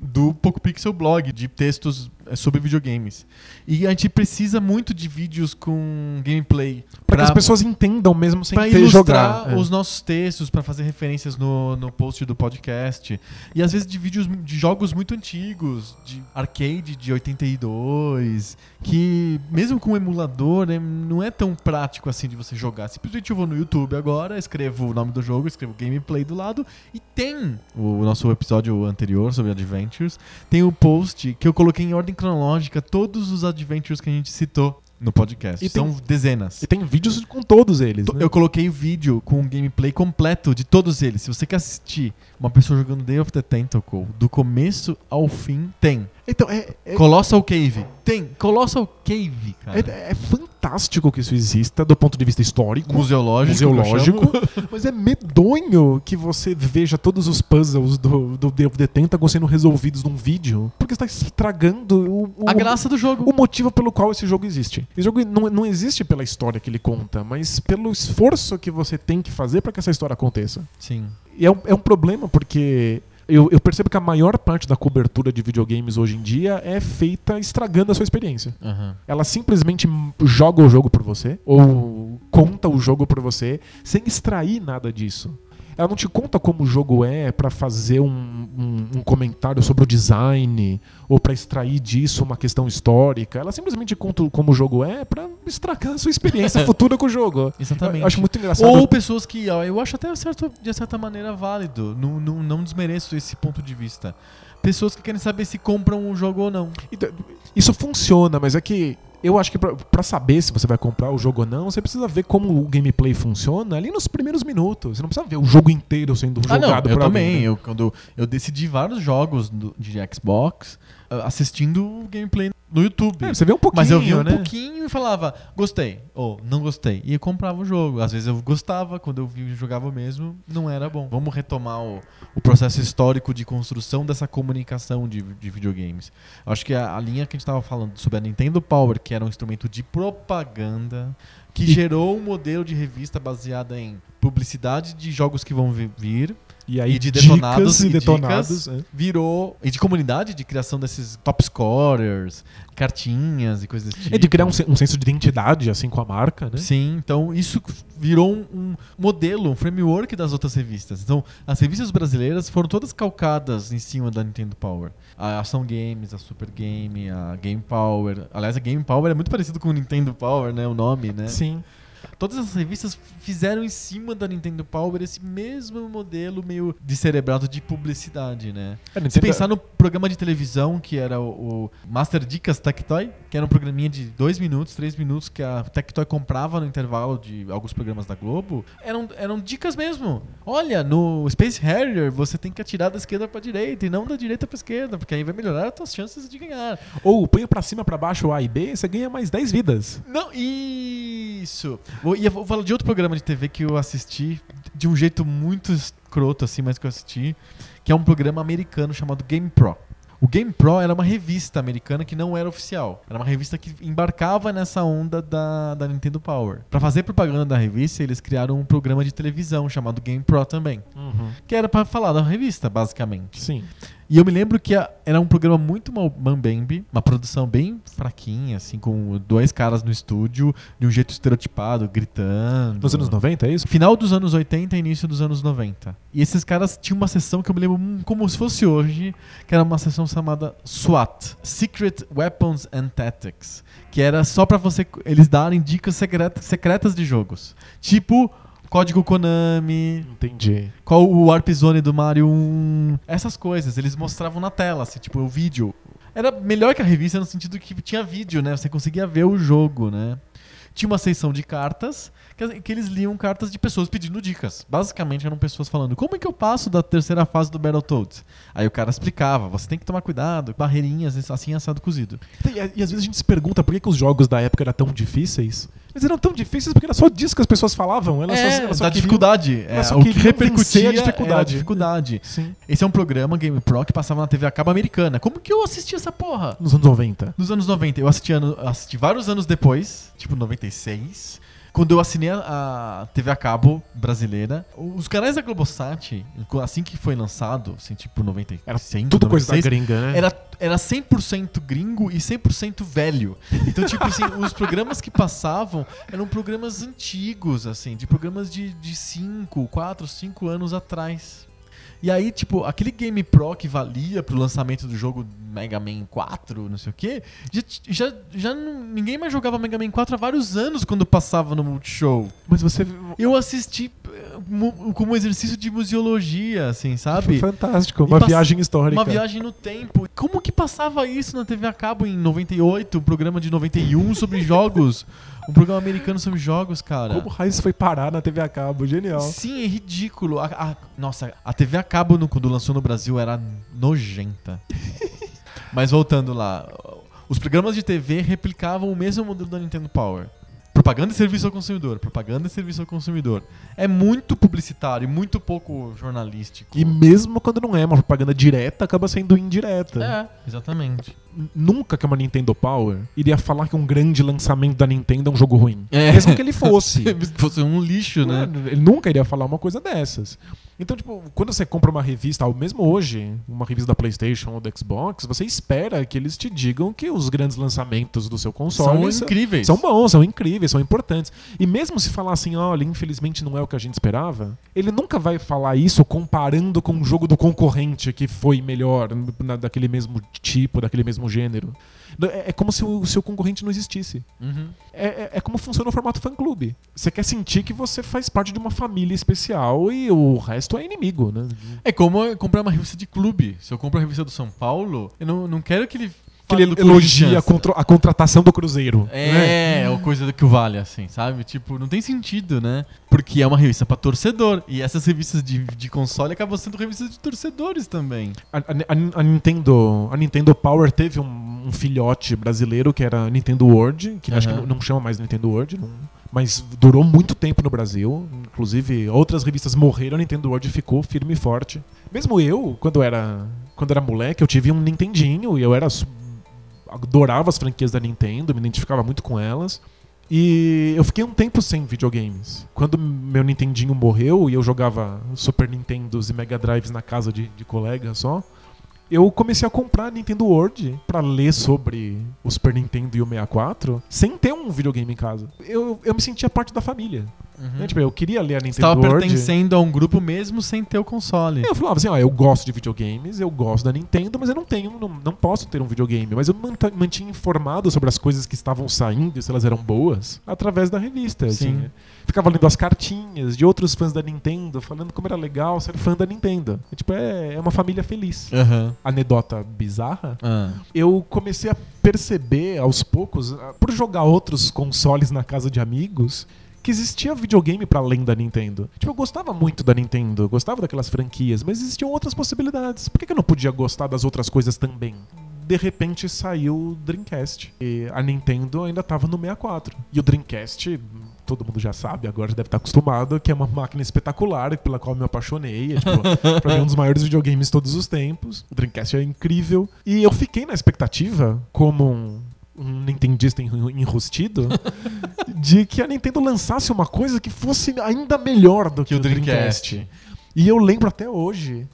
A: do Poco Pixel Blog, de textos eh, sobre videogames. E a gente precisa muito de vídeos com gameplay.
B: Pra que as pessoas entendam mesmo sem
A: Pra
B: ter
A: ilustrar
B: jogar. É.
A: os nossos textos, pra fazer referências no, no post do podcast. E às vezes de vídeos de jogos muito antigos, de arcade de 82, que mesmo com o emulador, né, não é tão prático assim de você jogar. Simplesmente eu vou no YouTube agora, escrevo o nome do jogo, escrevo gameplay do lado e tem o nosso episódio anterior sobre Adventures, tem o post que eu coloquei em ordem cronológica todos os Adventures que a gente citou no podcast.
B: E tem-
A: São dezenas.
B: E tem vídeos com todos eles. Né?
A: Eu coloquei o vídeo com o gameplay completo de todos eles. Se você quer assistir uma pessoa jogando Day of the Tentacle do começo ao fim, tem.
B: Então, é, é,
A: Colossal Cave, tem. Colossal Cave, cara.
B: é- é fantástico que isso exista do ponto de vista histórico.
A: Museológico.
B: museológico, [LAUGHS] mas é medonho que você veja todos os puzzles do, do the Tentacle sendo resolvidos num vídeo, porque está estragando o, o-
A: A graça do jogo.
B: o motivo pelo qual esse jogo existe. Esse jogo não, não existe pela história que ele conta, mas pelo esforço que você tem que fazer para que essa história aconteça.
A: Sim.
B: E é um, é um problema porque eu, eu percebo que a maior parte da cobertura de videogames hoje em dia é feita estragando a sua experiência.
A: Aham.
B: Ela simplesmente joga o jogo por você, ou conta o jogo por você, sem extrair nada disso. Ela não te conta como o jogo é pra fazer um, um- um comentário sobre o design, ou pra extrair disso uma questão histórica. Ela simplesmente conta como o jogo é pra estragar a sua experiência [LAUGHS] futura com o jogo.
A: Exatamente.
B: Eu acho muito engraçado.
A: Ou pessoas que, eu acho até certo, de certa maneira válido, não, não, não desmereço esse ponto de vista. Pessoas que querem saber se compram o jogo ou não.
B: Então, Isso funciona, mas é que eu acho que pra saber se você vai comprar o jogo ou não, você precisa ver como o gameplay funciona ali nos primeiros minutos. Você não precisa ver o jogo inteiro sendo
A: Ah,
B: jogado
A: não, eu também.
B: né?
A: Eu, quando eu decidi vários jogos do- de Xbox assistindo o gameplay no YouTube.
B: É, você vê um pouquinho,
A: Mas eu via um
B: né?
A: pouquinho e falava, gostei, ou não gostei. E eu comprava o jogo. Às vezes eu gostava, quando eu vi jogava mesmo, não era bom. Vamos retomar o, o processo histórico de construção dessa comunicação de, de videogames. Acho que a, a linha que a gente estava falando sobre a Nintendo Power, que era um instrumento de propaganda, que
B: E-
A: gerou um modelo de revista baseada em publicidade de jogos que vão vi- vir
B: E aí
A: e de detonados
B: dicas e detonados.
A: dicas,
B: é.
A: virou e de comunidade de criação desses top scorers, cartinhas e coisas desse tipo.
B: É de criar um, sen- um senso de identidade, assim, com a marca, né?
A: Sim, então isso virou um, um modelo, um framework das outras revistas. Então, as revistas brasileiras foram todas calcadas em cima da Nintendo Power. A Ação Games, a Super Game, a Game Power. Aliás, a Game Power é muito parecido com o Nintendo Power, né? O nome, né?
B: Sim.
A: Todas essas revistas fizeram em cima da Nintendo Power esse mesmo modelo meio descerebrado de publicidade, né?
B: A
A: Se
B: Nintendo-
A: pensar no programa de televisão que era o, Master Dicas Tectoy, que era um programinha de dois minutos, três minutos que a Tectoy comprava no intervalo de alguns programas da Globo, eram, eram dicas mesmo. Olha, no Space Harrier você tem que atirar da esquerda pra direita e não da direita pra esquerda, porque aí vai melhorar as tuas chances de ganhar.
B: Ou põe pra cima, pra baixo, A e B, você ganha mais 10 vidas.
A: Não, isso! Vou, e vou falar de outro programa de TV que eu assisti de um jeito muito escroto, assim, mas que eu assisti, que é um programa americano chamado Game Pro. O Game Pro era uma revista americana que não era oficial. Era uma revista que embarcava nessa onda da, da Nintendo Power. Pra fazer propaganda da revista, eles criaram um programa de televisão chamado Game Pro também. Que era pra falar da revista, basicamente.
B: Sim.
A: E eu me lembro que a- era um programa muito mambembe, uma produção bem fraquinha, assim, com dois caras no estúdio, de um jeito estereotipado, gritando.
B: Nos anos 90, é isso?
A: Final dos anos 80 e início dos anos 90. E esses caras tinham uma sessão que eu me lembro hum, como se fosse hoje, que era uma sessão chamada SWAT Secret Weapons and Tactics. Que era só pra você eles darem dicas secreta- secretas de jogos. Tipo. Código Konami,
B: Entendi.
A: qual o Warp Zone do Mario 1, essas coisas, eles mostravam na tela, assim, tipo, o vídeo. Era melhor que a revista no sentido que tinha vídeo, né? Você conseguia ver o jogo, né? Tinha uma seção de cartas que, que eles liam cartas de pessoas pedindo dicas. Basicamente eram pessoas falando: "Como é que eu passo da terceira fase do Battletoads?". Aí o cara explicava: "Você tem que tomar cuidado, barreirinhas assim assado cozido".
B: E, e às vezes a gente se pergunta por que, que os jogos da época eram tão difíceis. Eles eram tão difíceis porque era só disso que as pessoas falavam. Elas só,
A: É,
B: elas só
A: da
B: queriam-
A: dificuldade. É,
B: elas só
A: o que repercutia
B: a
A: era a
B: dificuldade.
A: dificuldade.
B: Sim.
A: Esse é um programa Game Pro que passava na TV a cabo americana. Como que eu assisti essa porra?
B: Nos anos 90.
A: Nos anos 90. Eu assisti, ano- assisti vários anos depois, tipo 96. Quando eu assinei a, a TV a cabo brasileira, os canais da Globosat, assim que foi lançado, assim, tipo 95,
B: Era Tudo coisa da
A: 96,
B: gringa, né?
A: era, era 100% gringo e 100% velho. Então, tipo assim, [LAUGHS] os programas que passavam eram programas antigos, assim, de programas de 5, 4, 5 anos atrás. E aí, tipo, aquele Game Pro que valia pro lançamento do jogo Mega Man 4, não sei o quê, já, já, já não- ninguém mais jogava Mega Man 4 há vários anos quando passava no Multishow.
B: Mas você.
A: Eu assisti eh, como um exercício de museologia, assim, sabe?
B: Foi fantástico. Uma viagem histórica.
A: Uma viagem no tempo. Como que passava isso na TV a cabo em 98, um programa de 91 sobre jogos? [LAUGHS] Um programa americano sobre jogos, cara.
B: Como o Raiz foi parar na TV a cabo. Genial.
A: Sim, é ridículo. A- a- nossa, a TV a cabo no- quando lançou no Brasil era nojenta. [LAUGHS] Mas voltando lá, os programas de TV replicavam o mesmo modelo da Nintendo Power. Propaganda e serviço ao consumidor, propaganda e serviço ao consumidor. É muito publicitário, e muito pouco jornalístico.
B: E mesmo quando não é uma propaganda direta, acaba sendo indireta.
A: É, exatamente.
B: Nunca que uma Nintendo Power iria falar que um grande lançamento da Nintendo é um jogo ruim.
A: É.
B: Mesmo que ele fosse. [LAUGHS]
A: Se fosse um lixo, né?
B: Ele nunca iria falar uma coisa dessas. Então, tipo, quando você compra uma revista, ou mesmo hoje, uma revista da PlayStation ou do Xbox, você espera que eles te digam que os grandes lançamentos do seu console
A: São incríveis.
B: são bons, são incríveis, são importantes. E mesmo se falar assim, olha, infelizmente não é o que a gente esperava, ele nunca vai falar isso comparando com o jogo do concorrente que foi melhor, na- daquele mesmo tipo, daquele mesmo gênero. É, é como se o seu concorrente não existisse.
A: Uhum.
B: É, é- é como funciona o formato fã-clube. Você quer sentir que você faz parte de uma família especial e o resto é inimigo, né?
A: É como comprar uma revista de clube. Se eu compro a revista do São Paulo, eu não, não quero que ele
B: Que ele
A: do
B: elogia a, contro- a contratação do Cruzeiro. né?
A: É, ou coisa que vale, assim, sabe? Tipo, não tem sentido, né? Porque é uma revista pra torcedor. E essas revistas de, de console acabam sendo revistas de torcedores também.
B: A, a- a Nintendo, a Nintendo Power teve um, um filhote brasileiro que era Nintendo World, que acho que não, não chama mais Nintendo World, não- mas durou muito tempo no Brasil. Inclusive, outras revistas morreram, a Nintendo World ficou firme e forte. Mesmo eu, quando era, quando era moleque, eu tive um Nintendinho e eu era adorava as franquias da Nintendo, me identificava muito com elas. E eu fiquei um tempo sem videogames. Quando meu Nintendinho morreu e eu jogava Super Nintendos e Mega Drives na casa de, de colega só, eu comecei a comprar Nintendo World pra ler sobre o Super Nintendo e o 64 sem ter um videogame em casa. Eu, eu me sentia parte da família.
A: Uhum.
B: Né? Tipo, eu queria ler a Nintendo
A: estava
B: World.
A: pertencendo a um grupo mesmo sem ter o console.
B: Eu falava assim, ó, eu gosto de videogames, eu gosto da Nintendo, mas eu não tenho, não, não posso ter um videogame. Mas eu mantinha informado sobre as coisas que estavam saindo e se elas eram boas através da revista.
A: Sim.
B: Assim. Ficava lendo as cartinhas de outros fãs da Nintendo, falando como era legal ser fã da Nintendo. E, tipo, é, é uma família feliz.
A: Aham.
B: Anedota bizarra.
A: Ah.
B: Eu comecei a perceber aos poucos, ah, por jogar outros consoles na casa de amigos, que existia videogame pra além da Nintendo. Tipo, eu gostava muito da Nintendo, gostava daquelas franquias, mas existiam outras possibilidades. Por que eu não podia gostar das outras coisas também? De repente saiu o Dreamcast. E a Nintendo ainda tava no 64. E o Dreamcast, todo mundo já sabe, agora já deve estar acostumado, que é uma máquina espetacular pela qual me apaixonei. É, tipo, [LAUGHS] pra mim, um dos maiores videogames de todos os tempos. O Dreamcast é incrível. E eu fiquei na expectativa, como um, um nintendista enru- enrustido, [LAUGHS] de que a Nintendo lançasse uma coisa que fosse ainda melhor do que,
A: Que o
B: o Dreamcast.
A: Dreamcast.
B: E eu lembro até hoje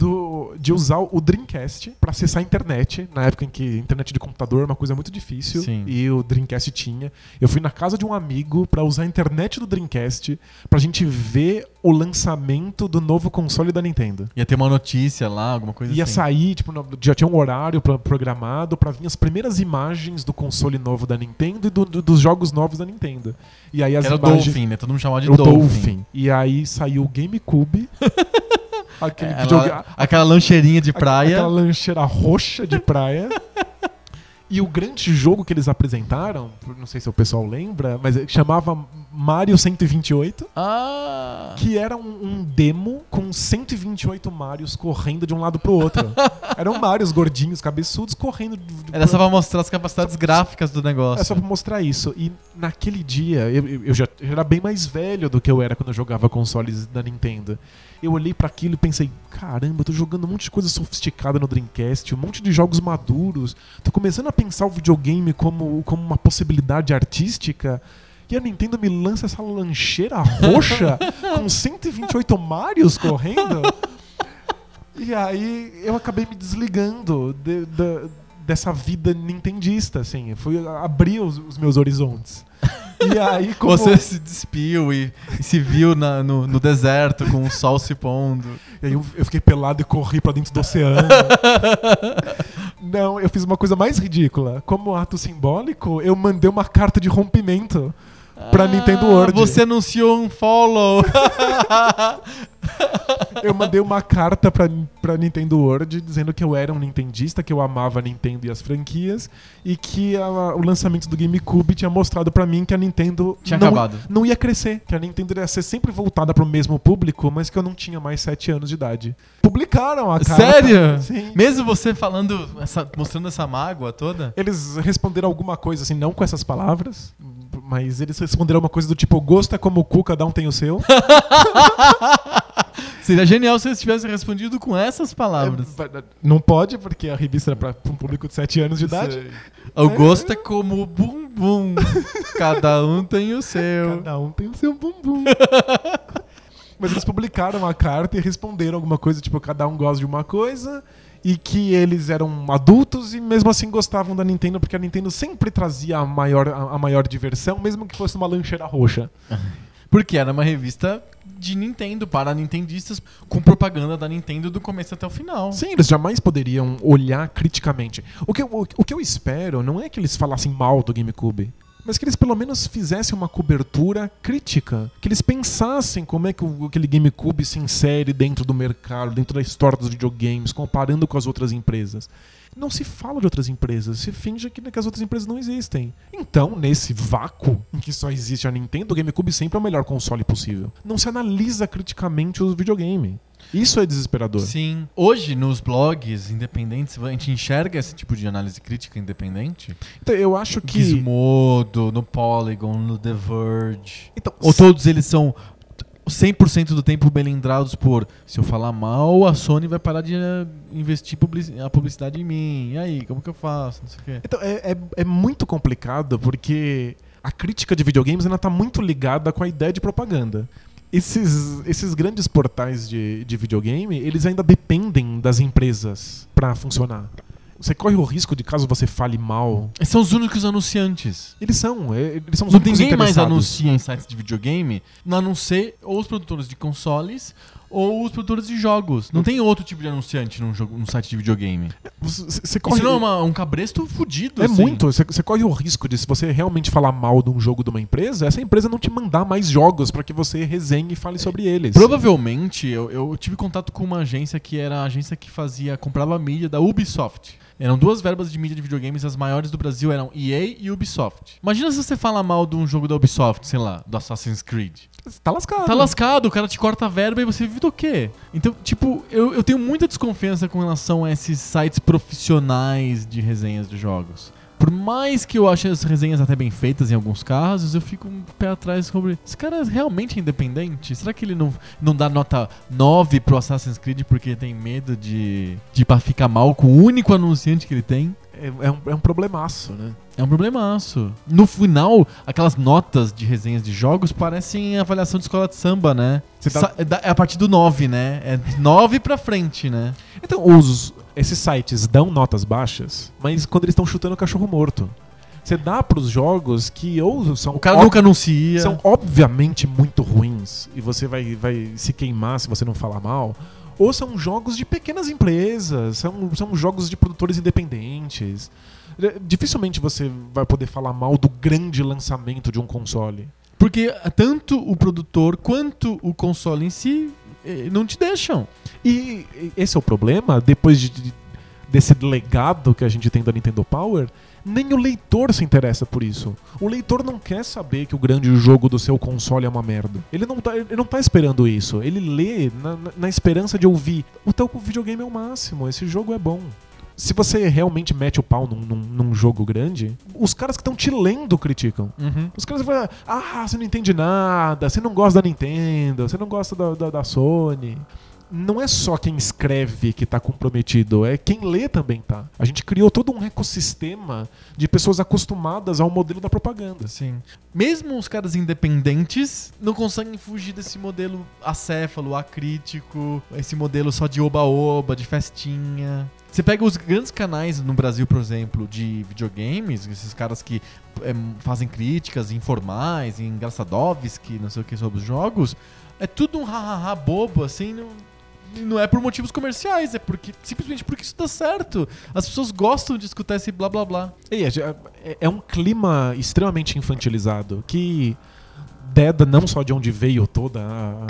B: do, de usar o Dreamcast pra acessar a internet, na época em que internet de computador é uma coisa muito difícil,
A: Sim.
B: e o Dreamcast tinha. Eu fui na casa de um amigo pra usar a internet do Dreamcast pra gente ver o lançamento do novo console da Nintendo.
A: Ia ter uma notícia lá, alguma coisa
B: Ia
A: assim.
B: sair, tipo, já tinha um horário pro- programado pra vir as primeiras imagens do console novo da Nintendo e do- do- dos jogos novos da Nintendo. E aí as
A: Era o
B: imagens...
A: Dolphin, né? Todo mundo chamava de
B: o
A: Dolphin.
B: Dolphin. E aí saiu o GameCube. [LAUGHS] aquele
A: É,
B: videogame-
A: ela- aquela lancheirinha de praia.
B: Aquela lancheira roxa de praia. [LAUGHS] e o grande jogo que eles apresentaram, não sei se o pessoal lembra, mas chamava Mario 128,
A: Ah!
B: que era um, um demo com 128 Marios correndo de um lado pro outro. [LAUGHS] Eram Marios gordinhos, cabeçudos, correndo. de-
A: Era só pra mostrar as capacidades gráficas do negócio.
B: é só pra mostrar isso. E naquele dia, eu, eu- já eu era bem mais velho do que eu era quando eu jogava consoles da Nintendo. Eu olhei pra aquilo e pensei: caramba, eu tô jogando um monte de coisa sofisticada no Dreamcast, um monte de jogos maduros. Tô começando a pensar o videogame como, como uma possibilidade artística. E a Nintendo me lança essa lancheira roxa [LAUGHS] com 128 Marios correndo. E aí eu acabei me desligando de- da- dessa vida nintendista, assim. Fui abrir os, os meus horizontes. E aí, [LAUGHS] como...
A: Você se despiu e, e se viu na- no, no deserto com o sol se pondo.
B: E aí eu, eu fiquei pelado e corri pra dentro do oceano. [LAUGHS] Não, eu fiz uma coisa mais ridícula. Como ato simbólico, eu mandei uma carta de rompimento pra Nintendo World.
A: Você anunciou um follow. [LAUGHS]
B: Eu mandei uma carta pra, pra Nintendo World dizendo que eu era um nintendista, que eu amava a Nintendo e as franquias, e que a- o lançamento do GameCube tinha mostrado pra mim que a Nintendo
A: Tinha
B: não,
A: acabado.
B: não ia crescer, que a Nintendo ia ser sempre voltada pro mesmo público, mas que eu não tinha mais 7 anos de idade. Publicaram a carta.
A: Sério?
B: Sim.
A: Mesmo você falando, essa- mostrando essa mágoa toda?
B: Eles responderam alguma coisa assim, não com essas palavras, mas eles responderam uma coisa do tipo: gosto é como o cu, cada um tem o seu. [LAUGHS]
A: Seria genial se eles tivessem respondido com essas palavras.
B: É, não pode, porque a revista era pra um público de 7 anos de idade.
A: O gosto é como o bumbum. Cada um tem o seu.
B: Cada um tem o seu bumbum. [LAUGHS] Mas eles publicaram a carta e responderam alguma coisa, tipo, cada um gosta de uma coisa. E que eles eram adultos e mesmo assim gostavam da Nintendo, porque a Nintendo sempre trazia a maior, a, a maior diversão, mesmo que fosse uma lancheira roxa. [LAUGHS]
A: Porque era uma revista de Nintendo, para nintendistas, com propaganda da Nintendo do começo até o final.
B: Sim, eles jamais poderiam olhar criticamente. O que, eu, o, o que eu espero não é que eles falassem mal do GameCube, mas que eles pelo menos fizessem uma cobertura crítica. Que eles pensassem como é que aquele GameCube se insere dentro do mercado, dentro da história dos videogames, comparando com as outras empresas. Não se fala de outras empresas, se finge que as outras empresas não existem. Então, nesse vácuo em que só existe a Nintendo, o GameCube sempre é o melhor console possível. Não se analisa criticamente o videogame. Isso é desesperador.
A: Sim. Hoje, nos blogs independentes, a gente enxerga esse tipo de análise crítica independente?
B: Então, eu acho que.
A: Gizmodo, no Polygon, no The Verge.
B: Então,
A: Ou todos eles são 100% do tempo melindrados por se eu falar mal, a Sony vai parar de eh, investir publici- a publicidade em mim. E aí, como que eu faço? Não sei o quê.
B: Então, é, é, é muito complicado porque a crítica de videogames ainda está muito ligada com a ideia de propaganda. Esses, esses grandes portais de, de videogame, eles ainda dependem das empresas para funcionar. você corre o risco de caso você fale mal.
A: Esses são os únicos anunciantes.
B: Eles são, é, eles são os
A: Não
B: únicos
A: ninguém mais anuncia em sites de videogame, a não ser ou os produtores de consoles ou os produtores de jogos. Não tem outro tipo de anunciante num, jogo, num site de videogame.
B: Você, corre,
A: Isso não é uma- um cabresto fudido,
B: É
A: assim.
B: muito. Você, corre o risco de, se você realmente falar mal de um jogo de uma empresa, essa empresa não te mandar mais jogos pra que você resenhe e fale sobre eles.
A: Provavelmente, eu, eu tive contato com uma agência que era a agência que fazia, comprava mídia da Ubisoft. Eram duas verbas de mídia de videogames, as maiores do Brasil eram EA e Ubisoft. Imagina se você fala mal de um jogo da Ubisoft, sei lá, do Assassin's Creed.
B: Tá lascado.
A: Tá lascado, o cara te corta a verba e você vive do quê? Então, tipo, eu, eu tenho muita desconfiança com relação a esses sites profissionais de resenhas de jogos. Por mais que eu ache as resenhas até bem feitas em alguns casos, eu fico um pé atrás sobre. Esse cara realmente é independente? Será que ele não, não dá nota 9 pro Assassin's Creed porque tem medo de, de pra ficar mal com o único anunciante que ele tem?
B: É, é um, é um problemaço, né?
A: É um problemaço. No final, aquelas notas de resenhas de jogos parecem avaliação de escola de samba, né?
B: Tá-
A: é é a partir do 9, né? É 9 pra frente, né?
B: Então, os, esses sites dão notas baixas, mas quando eles estão chutando o cachorro morto. Você dá pros jogos que ou são,
A: O cara nunca anuncia.
B: são obviamente muito ruins e você vai, vai se queimar se você não falar mal. Ou são jogos de pequenas empresas, são, são jogos de produtores independentes. É, Dificilmente você vai poder falar mal do grande lançamento de um console.
A: Porque tanto o produtor quanto o console em si não te deixam.
B: E esse é o problema, depois de- de- desse legado que a gente tem da Nintendo Power, nem o leitor se interessa por isso. O leitor não quer saber que o grande jogo do seu console é uma merda. Ele não tá, ele não tá esperando isso. Ele lê na- na esperança de ouvir. O teu videogame é o máximo, esse jogo é bom. Se você realmente mete o pau num, num- num jogo grande, os caras que estão te lendo criticam. Os caras vão falar, ah, você não entende nada, você não gosta da Nintendo, você não gosta da, da, da Sony. Não é só quem escreve que tá comprometido, é quem lê também tá. A gente criou todo um ecossistema de pessoas acostumadas ao modelo da propaganda.
A: Sim. Mesmo os caras independentes não conseguem fugir desse modelo acéfalo, acrítico, esse modelo só de oba-oba, de festinha. Você pega os grandes canais no Brasil, por exemplo, de videogames, esses caras que eh, fazem críticas informais, engraçadovski, não sei o que, sobre os jogos, é tudo um hahaha bobo, assim, não, não é por motivos comerciais, é porque simplesmente porque isso dá certo. As pessoas gostam de escutar esse blá blá blá.
B: É, é- é um clima extremamente infantilizado que deda não só de onde veio toda a,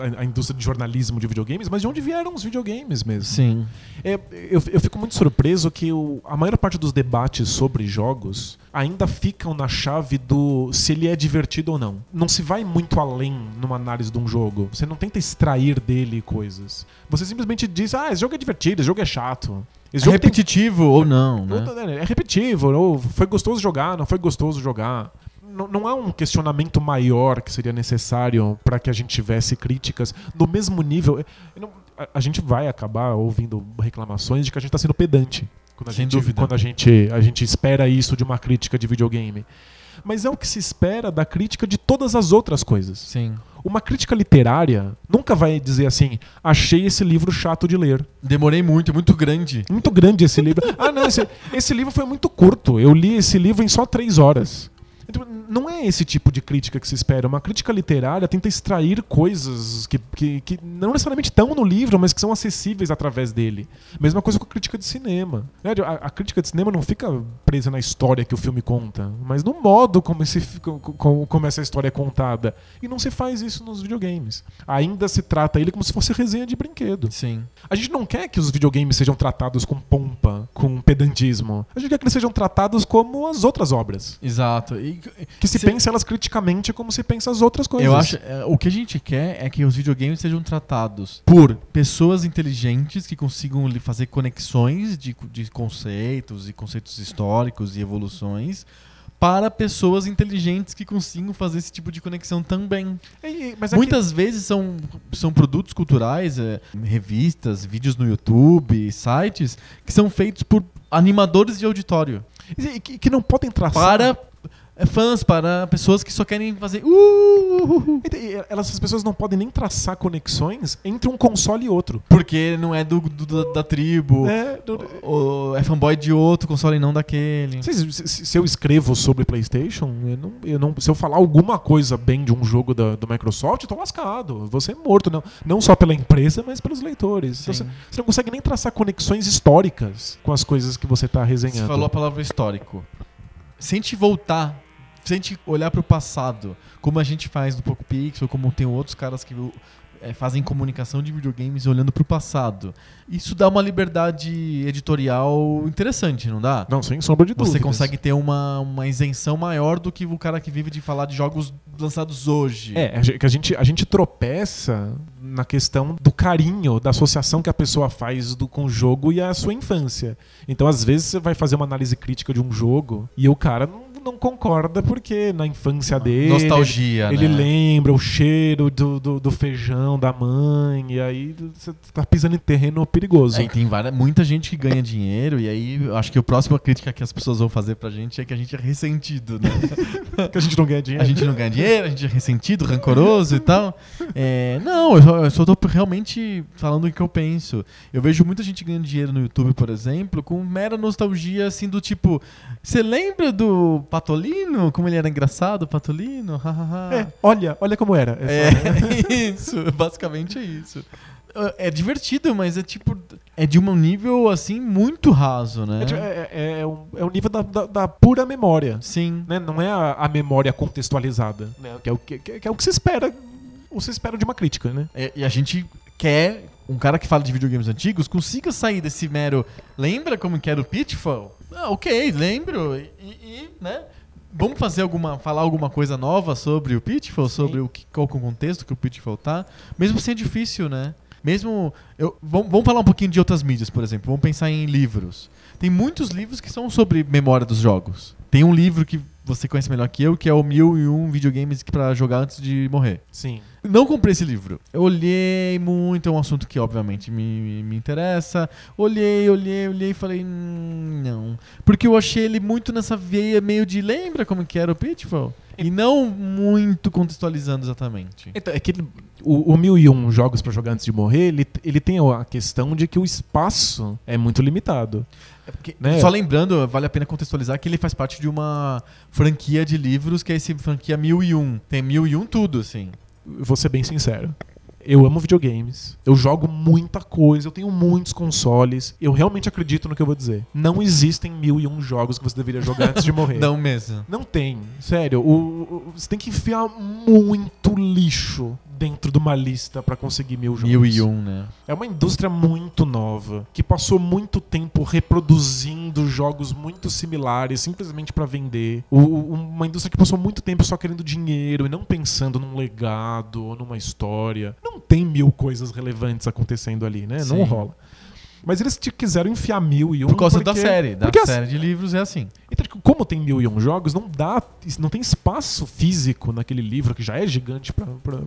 B: a- a indústria de jornalismo de videogames, mas de onde vieram os videogames mesmo.
A: Sim.
B: É, eu, eu fico muito surpreso que o- a maior parte dos debates sobre jogos ainda ficam na chave do se ele é divertido ou não. Não se vai muito além numa análise de um jogo. Você não tenta extrair dele coisas. Você simplesmente diz, ah, esse jogo é divertido, esse jogo é chato. Esse
A: É
B: jogo tem
A: repetitivo ou não, né?
B: Outra, né, É repetitivo, ou foi gostoso jogar, não foi gostoso jogar. Não, há um questionamento maior que seria necessário para que a gente tivesse críticas no mesmo nível. Não- a, a gente vai acabar ouvindo reclamações de que a gente está sendo pedante. Quando a
A: Sem
B: gente,
A: dúvida.
B: Quando a gente, a gente espera isso de uma crítica de videogame. Mas é o que se espera da crítica de todas as outras coisas.
A: Sim.
B: Uma crítica literária nunca vai dizer assim: achei esse livro chato de ler.
A: Demorei muito, é muito grande.
B: Muito grande esse livro. Ah, não, esse, esse livro foi muito curto. Eu li esse livro em só três horas. Então, Não é esse tipo de crítica que se espera. Uma crítica literária tenta extrair coisas que, que, que não necessariamente estão no livro, mas que são acessíveis através dele. Mesma coisa com a crítica de cinema. né? A, a crítica de cinema não fica presa na história que o filme conta, mas no modo como, esse, fi- co- co- como essa história é contada. E não se faz isso nos videogames. Ainda se trata ele como se fosse resenha de brinquedo.
A: Sim.
B: A gente não quer que os videogames sejam tratados com pompa, com pedantismo. A gente quer que eles sejam tratados como as outras obras.
A: Exato. E,
B: Que se
A: Se-
B: pense elas criticamente como se pensa as outras coisas.
A: eu acho. é, o que a gente quer é que os videogames sejam tratados por pessoas inteligentes que consigam fazer conexões de, de conceitos e conceitos históricos e evoluções. Para pessoas inteligentes que consigam fazer esse tipo de conexão também.
B: Mas é
A: Muitas vezes são, são produtos culturais, é, revistas, vídeos no YouTube, sites, que são feitos por animadores de auditório.
B: que, e que, que não podem traçar.
A: Para fãs, para pessoas que só querem fazer. Uh,
B: E- e Elas, essas pessoas não podem nem traçar conexões entre um console e outro.
A: porque não é do, do- da, da tribo.
B: É, não-
A: Ou é fanboy de outro console e não daquele.
B: Se, se- se- eu escrevo sobre PlayStation, eu não, eu não- se eu falar alguma coisa bem de um jogo da, do Microsoft, eu tô lascado. Vou ser morto, não, não só pela empresa, mas pelos leitores. Então, você, você não consegue nem traçar conexões históricas com as coisas que você tá resenhando.
A: Você falou a palavra histórico. Se a gente voltar, se a gente olhar pro passado, como a gente faz no Poco Pixel, como tem outros caras que é, fazem comunicação de videogames olhando pro passado, isso dá uma liberdade editorial interessante, não dá?
B: Não, sem sombra de dúvidas.
A: Você consegue ter uma, uma isenção maior do que o cara que vive de falar de jogos lançados hoje.
B: É, que a gente, a gente tropeça na questão do carinho, da associação que a pessoa faz do, com o jogo e a sua infância. Então, às vezes, você vai fazer uma análise crítica de um jogo e o cara não, não concorda porque na infância dele.
A: Nostalgia,
B: Ele
A: né?
B: lembra o cheiro do, do, do feijão da mãe, e aí você tá pisando em terreno perigoso.
A: Aí tem várias, muita gente que ganha dinheiro, e aí eu acho que a próxima crítica que as pessoas vão fazer pra gente é que a gente é ressentido, né? [LAUGHS]
B: que a gente não ganha dinheiro.
A: A gente não ganha dinheiro, a gente é ressentido, rancoroso e tal. É, não, eu só, eu só tô realmente falando o que eu penso. Eu vejo muita gente ganhando dinheiro no YouTube, por exemplo, com mera nostalgia, assim, do tipo... Você lembra do Patolino? Como ele era engraçado, o Patolino? Hahaha.
B: É, olha, olha como era. É só-
A: É [LAUGHS] isso, basicamente é isso. É é divertido, mas é tipo. É de um nível assim muito raso, né?
B: É, é, é, é um, é um nível da, da- da pura memória.
A: Sim.
B: né? Não é a, a memória contextualizada. Né? Que, é o, que, que é o que se espera. O que se espera de uma crítica, né?
A: É, e a gente quer um cara que fala de videogames antigos consiga sair desse mero. Lembra como que era o Pitfall? Ah, ok, lembro. E, e, né? Vamos fazer alguma. falar alguma coisa nova sobre o Pitfall,
B: Sim.
A: sobre o que, qual é o contexto que o Pitfall tá. Mesmo sendo difícil, né? Mesmo. Eu, vamos, vamos falar um pouquinho de outras mídias, por exemplo. Vamos pensar em livros. Tem muitos livros que são sobre memória dos jogos. Tem um livro que você conhece melhor que eu, que é o Mil e Um Videogames para jogar antes de morrer.
B: Sim.
A: Não comprei esse livro. Eu olhei muito, é um assunto que obviamente me, me interessa. Olhei, olhei, olhei e falei, "Hum, não. Porque eu achei ele muito nessa veia meio de lembra como que era o Pitfall? E não muito contextualizando exatamente.
B: Então, é que ele- o, o 1001 jogos pra jogar antes de morrer, ele, ele tem a questão de que o espaço é muito limitado.
A: É porque-
B: Né?
A: Só lembrando, vale a pena contextualizar que ele faz parte de uma franquia de livros que é esse franquia 1001. Tem 1001 tudo, assim.
B: Vou ser bem sincero. Eu amo videogames. Eu jogo muita coisa. Eu tenho muitos consoles. Eu realmente acredito no que eu vou dizer. Não existem mil e um jogos que você deveria jogar antes de morrer. [LAUGHS]
A: Não mesmo.
B: Não tem. Sério. O, o- você tem que enfiar muito lixo dentro de uma lista pra conseguir mil jogos.
A: 1001, né?
B: É uma indústria muito nova, que passou muito tempo reproduzindo jogos muito similares simplesmente pra vender. O- uma indústria que passou muito tempo só querendo dinheiro e não pensando num legado ou numa história. Não tem mil coisas relevantes acontecendo ali, né? Não
A: Sim.
B: rola. Mas eles te quiseram enfiar mil e um
A: Por causa da
B: porque-
A: série. Da
B: porque a-
A: série de livros é assim.
B: então, tipo, como tem mil e um jogos, não dá, não tem espaço físico naquele livro que já é gigante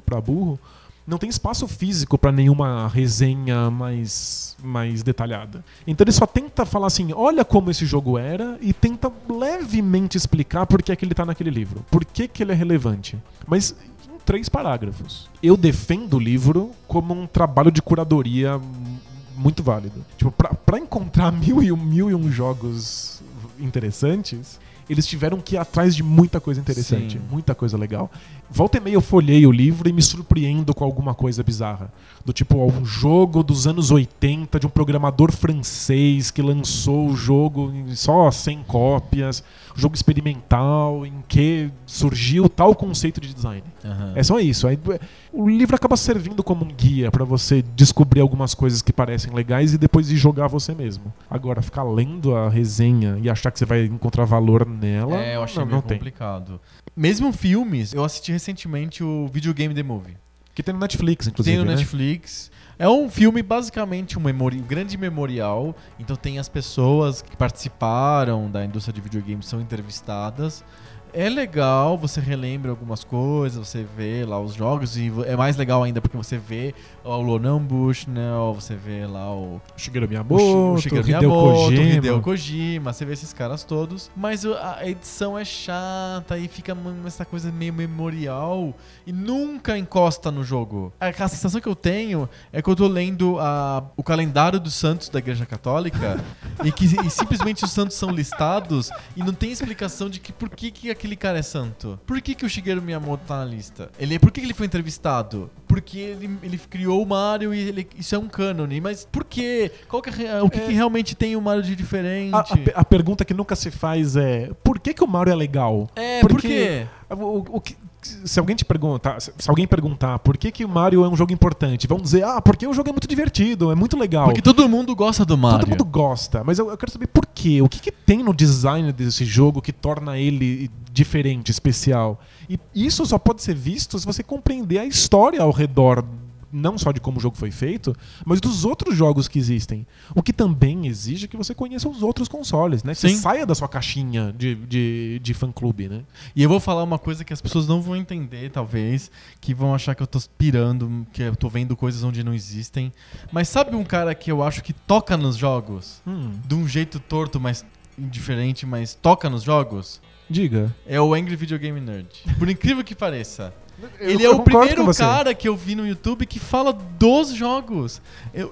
B: pra burro. Não tem espaço físico pra nenhuma resenha mais, mais detalhada. Então ele só tenta falar assim: olha como esse jogo era, e tenta levemente explicar por que, é que ele tá naquele livro. Por que, que ele é relevante. Mas em três parágrafos. Eu defendo o livro como um trabalho de curadoria muito válido. Tipo, pra, pra encontrar mil e, um, mil e um jogos interessantes, eles tiveram que ir atrás de muita coisa interessante,
A: Sim.
B: muita coisa legal. Volta e meia eu folhei o livro e me surpreendo com alguma coisa bizarra. Do tipo, um jogo dos anos 80 de um programador francês que lançou o jogo em só 100 cópias, jogo experimental em que surgiu tal conceito de design.
A: Aham.
B: É só isso. O livro acaba servindo como um guia pra você descobrir algumas coisas que parecem legais e depois ir jogar você mesmo. Agora, ficar lendo a resenha e achar que você vai encontrar valor nela,
A: É, eu achei
B: não,
A: meio
B: não tem.
A: complicado. Mesmo filmes, eu assisti recentemente o Videogame The Movie.
B: Que tem no Netflix, inclusive.
A: tem no
B: né?
A: Netflix. É um filme basicamente um, memori um grande memorial. Então tem as pessoas que participaram da indústria de videogames são entrevistadas. É legal, você relembra algumas coisas, você vê lá os jogos e é mais legal ainda porque você vê o Lonan Bushnell, você vê lá o
B: Shigeru
A: o,
B: Miyamoto,
A: o Shigeru
B: Hideo
A: Miyamoto,
B: Kojima.
A: Hideo Kojima, você vê esses caras todos, mas a edição é chata e fica essa coisa meio memorial e nunca encosta no jogo. A, a sensação que eu tenho é que eu tô lendo a- o calendário dos santos da Igreja Católica [LAUGHS] e que e simplesmente os santos são listados e não tem explicação de que por que, que aquele cara é santo. Por que, que o Shigeru Miyamoto tá na lista? Ele, por que, que ele foi entrevistado? Porque ele, ele criou o Mario e ele- isso é um cânone. Mas por quê? Qual que é, o que,
B: É.
A: que realmente tem o Mario de diferente?
B: A, a a pergunta que nunca se faz é: por que, que o Mario é legal?
A: é, por
B: porque-
A: quê?
B: O- o que- se alguém te perguntar, se alguém perguntar por que, que o Mario é um jogo importante, vão dizer, ah, porque o jogo é muito divertido, é muito legal.
A: Porque todo mundo gosta do Mario.
B: Todo mundo gosta, mas eu, eu quero saber por quê. O que, que tem no design desse jogo que torna ele diferente, especial? E isso só pode ser visto se você compreender a história ao redor. Não só de como o jogo foi feito, mas dos outros jogos que existem. O que também exige que você conheça os outros consoles, né? Que Você
A: Sim.
B: saia da sua caixinha de, de, de fã-clube, né?
A: E eu vou falar uma coisa que as pessoas não vão entender, talvez, que vão achar que eu tô pirando, que eu tô vendo coisas onde não existem. Mas sabe um cara que eu acho que toca nos jogos?
B: Hum,
A: De um jeito torto, mas indiferente, mas toca nos jogos?
B: diga.
A: É o Angry Video Game Nerd. Por incrível que pareça. Ele
B: eu
A: é o primeiro cara que eu vi no YouTube que fala dos jogos.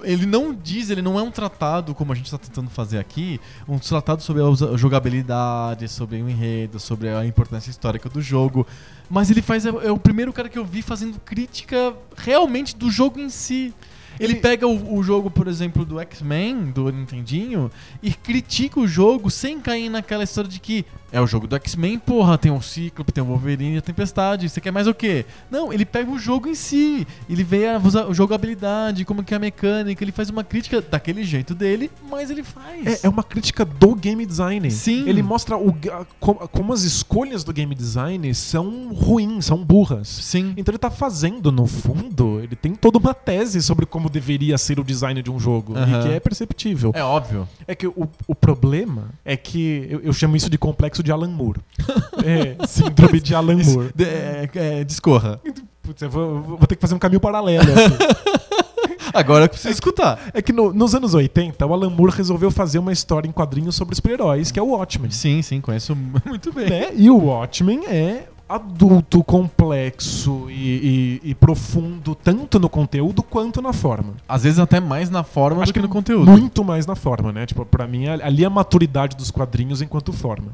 A: Ele não diz, ele não é um tratado, como a gente está tentando fazer aqui, um tratado sobre a jogabilidade, sobre o enredo, sobre a importância histórica do jogo. Mas ele faz. É, é o primeiro cara que eu vi fazendo crítica realmente do jogo em si. Ele
B: Ele-
A: pega o, o jogo, por exemplo, do X-Men, do Nintendinho, e critica o jogo sem cair naquela história de que é o jogo do X-Men, porra, tem o Cíclope, tem o Wolverine e a Tempestade, você quer mais o quê? Não, ele pega o jogo em si, ele vê a, a jogabilidade, como que é a mecânica, ele faz uma crítica daquele jeito dele, mas ele faz.
B: É, é uma crítica do game design.
A: Sim.
B: Ele mostra o, a- como, como as escolhas do game design são ruins, são burras.
A: Sim.
B: Então ele tá fazendo, no fundo, ele tem toda uma tese sobre como deveria ser o design de um jogo.
A: Aham.
B: E que é perceptível.
A: É óbvio.
B: É que o, o problema é que eu, eu chamo isso de complexo de Alan Moore. [LAUGHS] é, síndrome de Alan Moore.
A: De- é, é, discorra.
B: Putz, eu vou, vou ter que fazer um caminho paralelo aqui. [LAUGHS]
A: Agora eu preciso escutar.
B: É que no- nos anos 80, o Alan Moore resolveu fazer uma história em quadrinhos sobre super-heróis, que é o Watchmen.
A: Sim, sim, conheço [LAUGHS] muito bem.
B: né? E o Watchmen é adulto, complexo e, e- e profundo, tanto no conteúdo quanto na forma.
A: Às vezes até mais na forma
B: Acho
A: do que
B: que
A: no conteúdo.
B: Muito mais na forma, né? Tipo, pra mim, ali é a maturidade dos quadrinhos enquanto forma.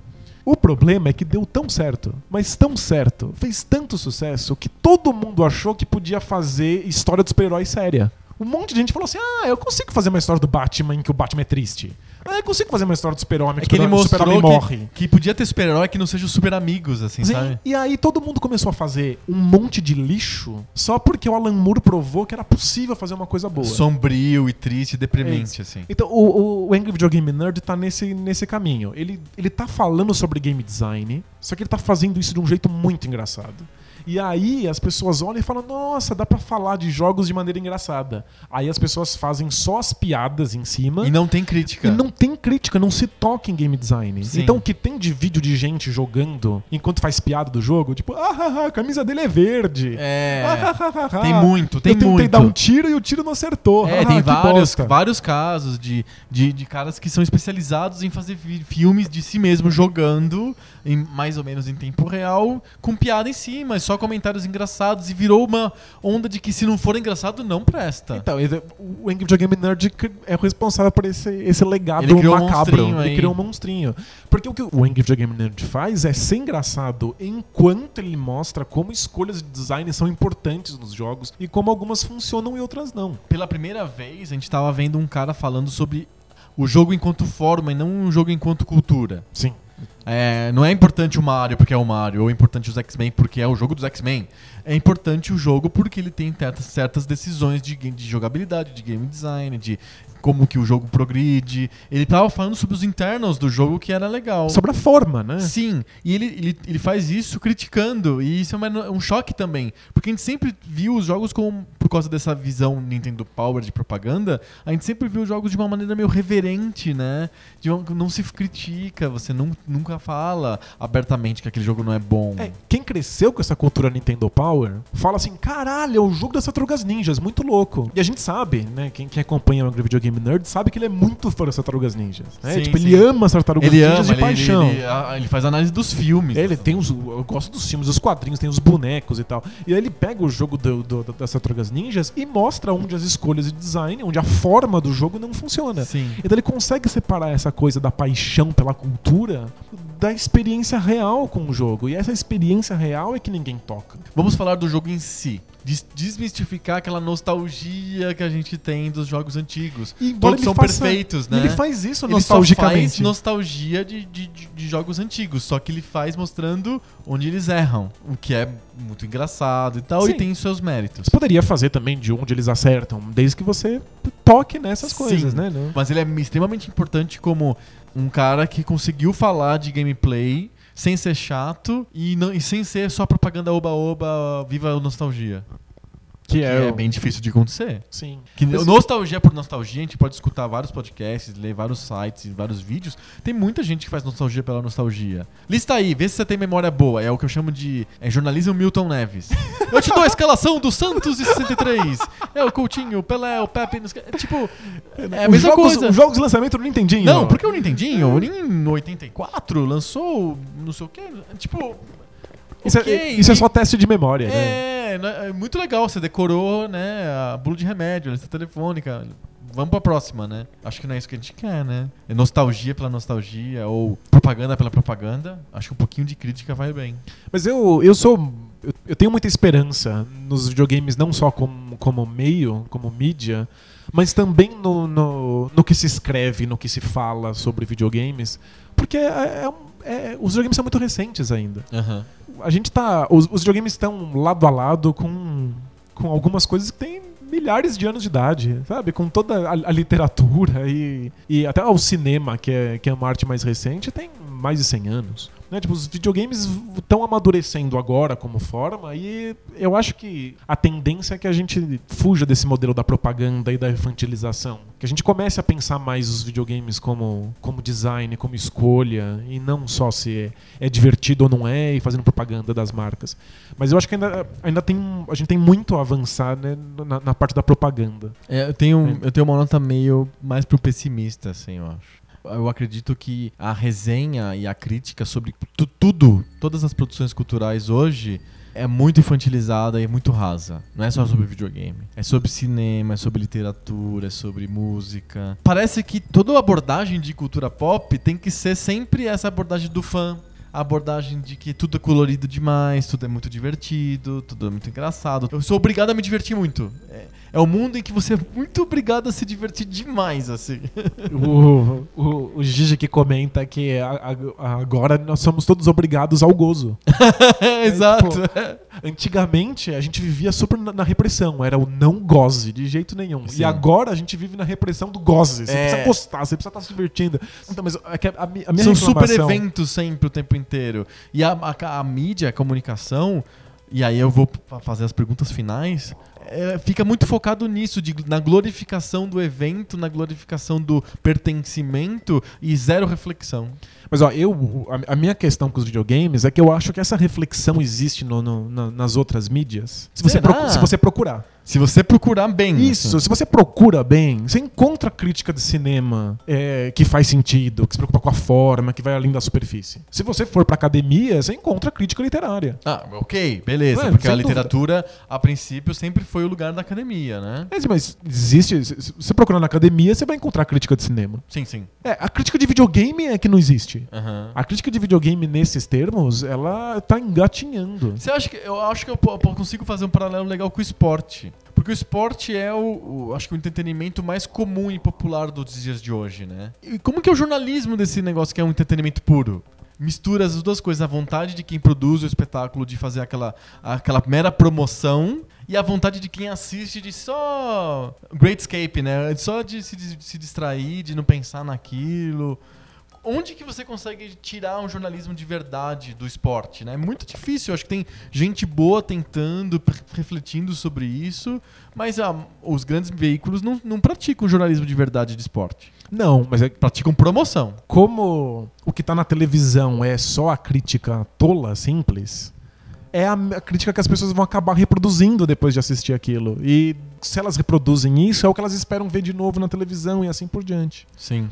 B: O problema é que deu tão certo, mas tão certo, fez tanto sucesso, que todo mundo achou que podia fazer história dos super-heróis séria. Um monte de gente falou assim: ah, eu consigo fazer uma história do Batman em que o Batman é triste. Ah, eu consigo fazer uma história do super-homem
A: É
B: que
A: que
B: o super-homem morre.
A: que, podia ter super-herói que não seja os super amigos, assim,
B: Sim,
A: sabe?
B: E aí todo mundo começou a fazer um monte de lixo só porque o Alan Moore provou que era possível fazer uma coisa boa.
A: Sombrio e triste e
B: É
A: deprimente, assim.
B: Então o, o Angry Video Game Nerd tá nesse, nesse caminho. Ele, ele tá falando sobre game design, só que ele tá fazendo isso de um jeito muito engraçado. E aí as pessoas olham e falam: Nossa, dá pra falar de jogos de maneira engraçada. Aí as pessoas fazem só as piadas em cima.
A: E não tem crítica.
B: E não tem crítica, não se toca em game design.
A: Sim.
B: Então o que tem de vídeo de gente jogando enquanto faz piada do jogo, tipo, ah, ah, ah, a camisa dele é verde.
A: É.
B: Ah, ah, ah,
A: Tem muito, tem
B: Eu tentei
A: muito.
B: dar um tiro e o tiro não acertou.
A: É, tem vários,
B: bosta.
A: vários casos de, de, de caras que são especializados em fazer fi- filmes de si mesmo jogando, em, mais ou menos em tempo real, com piada em cima, só comentários engraçados, e virou uma onda de que se não for engraçado, não presta.
B: Então, o Angry Video Game Nerd é o responsável por esse, esse legado
A: Ele criou um
B: macabro.
A: monstrinho
B: ele criou um monstrinho. Porque o que o Angry Video Game Nerd faz é ser engraçado enquanto ele mostra como escolhas de design são importantes nos jogos e como algumas funcionam e outras não.
A: Pela primeira vez, a gente tava vendo um cara falando sobre o jogo enquanto forma e não um jogo enquanto cultura.
B: Sim.
A: É, não é importante o Mario porque é o Mario, ou é importante os X-Men porque é o jogo dos X-Men. É importante o jogo porque ele tem certas- decisões de, de jogabilidade, de game design, de como que o jogo progride. Ele tava falando sobre os internals do jogo que era legal.
B: Sobre a forma, né?
A: Sim, e ele, ele, ele faz isso criticando, e isso é uma- um choque também, porque a gente sempre viu os jogos como por causa dessa visão Nintendo Power de propaganda, a gente sempre viu os jogos de uma maneira meio reverente, né? De uma- não se critica, você nun- nunca fala abertamente que aquele jogo não é bom.
B: É, quem cresceu com essa cultura Nintendo Power fala assim: caralho, é o jogo das Tartarugas Ninjas, muito louco. E a gente sabe, né? Quem, quem acompanha o Videogame Nerd sabe que ele é muito fã das Tartarugas Ninjas. né?
A: Sim,
B: tipo,
A: sim.
B: ele ama as Tartarugas
A: Ele
B: Ninjas
A: ama,
B: de
A: ele,
B: paixão.
A: ele, ele- a- ele faz análise dos filmes.
B: Ele tem os. Eu gosto dos filmes, dos quadrinhos, tem os bonecos e tal. E aí ele pega o jogo do, do- das Tartarugas Ninjas e mostra onde as escolhas de design, onde a forma do jogo não funciona.
A: Sim.
B: Então ele consegue separar essa coisa da paixão pela cultura da experiência real com o jogo. E essa experiência real é que ninguém toca.
A: Vamos falar do jogo em si. Des- Desmistificar aquela nostalgia que a gente tem dos jogos antigos.
B: E embora
A: Todos
B: ele
A: são
B: faça-
A: perfeitos, né?
B: Ele faz isso
A: Ele só faz
B: nostalgicamente.
A: nostalgia de, de, de- jogos antigos, só que ele faz mostrando onde eles erram, o que é muito engraçado e tal,
B: Sim.
A: e tem seus méritos.
B: Você poderia fazer também de onde eles acertam, desde que você toque nessas coisas,
A: Sim.
B: né?
A: Mas ele é extremamente importante como um cara que conseguiu falar de gameplay sem ser chato e, não, e sem ser só propaganda oba-oba, viva a nostalgia.
B: Que
A: Que
B: é,
A: é bem difícil de acontecer.
B: Sim.
A: Que
B: Mas-
A: nostalgia por nostalgia, a gente pode escutar vários podcasts, ler vários sites vários vídeos. Tem muita gente que faz nostalgia pela nostalgia. Lista aí, vê se você tem memória boa. É o que eu chamo de é jornalismo Milton Neves. [LAUGHS] Eu te dou a escalação do Santos de 63. É o Coutinho, o Pelé, o Pepe. É tipo, é a
B: Os
A: mesma
B: jogos,
A: coisa.
B: Os jogos de lançamento do Nintendinho.
A: Não, porque o Nintendinho, em 84, lançou não sei o quê. Tipo.
B: Isso, é, isso é
A: e-
B: só teste de memória, né?
A: é, né, é muito legal. Você decorou, né? A bula de remédio, a lista telefônica. Vamos pra próxima, né? Acho que não é isso que a gente quer, né? É nostalgia pela nostalgia ou propaganda pela propaganda. Acho que um pouquinho de crítica vai bem.
B: Mas eu, eu sou. Eu, tenho muita esperança nos videogames, não só como, como meio, como mídia, mas também no, no, no que se escreve, no que se fala sobre videogames. Porque é- é é- os videogames são muito recentes ainda. A gente tá. Os, os videogames estão lado a lado com, com algumas coisas que têm milhares de anos de idade, sabe? Com toda a, a literatura e, e até o cinema, que é, que é uma arte mais recente, tem mais de 100 anos. Né? Tipo, os videogames estão amadurecendo agora como forma e eu acho que a tendência é que a gente fuja desse modelo da propaganda e da infantilização. Que a gente comece a pensar mais os videogames como, como design, como escolha e não só se é, é divertido ou não é e fazendo propaganda das marcas. Mas eu acho que ainda, ainda tem, a gente tem muito a avançar né, na, na parte da propaganda.
A: É, eu, tenho, eu tenho uma nota meio mais pro pessimista, assim, eu acho. Eu acredito que a resenha e a crítica sobre tu- tudo, todas as produções culturais hoje, é muito infantilizada e muito rasa. Não é só sobre videogame. É sobre cinema, é sobre literatura, é sobre música. Parece que toda abordagem de cultura pop tem que ser sempre essa abordagem do fã. A abordagem de que tudo é colorido demais, tudo é muito divertido, tudo é muito engraçado. Eu sou obrigado a me divertir muito. É, é o mundo em que você é muito obrigado a se divertir demais, assim. [LAUGHS]
B: o, o, o Gigi que comenta que a- a- agora nós somos todos obrigados ao gozo. [LAUGHS]
A: Exato.
B: Antigamente a gente vivia super na, na repressão, era o não goze de jeito nenhum.
A: Sim.
B: E agora a gente vive na repressão do goze. Você
A: É.
B: precisa gostar, você precisa estar se divertindo. Então, mas é a, a a minha
A: São super eventos sempre o tempo inteiro. E a, a- a mídia, a comunicação, e aí eu vou fa- fazer as perguntas finais, é, fica muito focado nisso, de, na glorificação do evento, na glorificação do pertencimento e zero reflexão.
B: Mas ó, eu, a, a minha questão com os videogames é que eu acho que essa reflexão existe no- no- na- nas outras mídias. Se você, se você procurar.
A: Se você procurar bem.
B: Isso,
A: assim.
B: se você procura bem, você encontra crítica de cinema é, que faz sentido, que se preocupa com a forma, que vai além da superfície. Se você for pra academia, você encontra crítica literária.
A: Ah, ok, beleza.
B: É,
A: porque a literatura, a princípio, sempre foi o lugar da academia, né?
B: Mas, mas existe. Se você procurar na academia, você vai encontrar crítica de cinema.
A: Sim, sim.
B: É, a crítica de videogame é que não existe.
A: Aham.
B: A crítica de videogame nesses termos, ela tá engatinhando.
A: Você acha que eu acho que eu consigo fazer um paralelo legal com o esporte? Porque o esporte é o, o- acho que o entretenimento mais comum e popular dos dias de hoje, né? E como que é o jornalismo desse negócio que é um entretenimento puro? Mistura as duas coisas, a vontade de quem produz o espetáculo de fazer aquela, aquela mera promoção e a vontade de quem assiste de só great escape, né? Só de se, de se distrair, de não pensar naquilo. Onde que você consegue tirar um jornalismo de verdade do esporte, né? É muito difícil. Eu acho que tem gente boa tentando, refletindo sobre isso, mas ah, os grandes veículos não, não praticam jornalismo de verdade de esporte.
B: Não, mas é
A: Praticam promoção.
B: como o que tá na televisão é só a crítica tola, simples, é a crítica que as pessoas vão acabar reproduzindo depois de assistir aquilo. E se elas reproduzem isso, é o que elas esperam ver de novo na televisão e assim por diante.
A: Sim.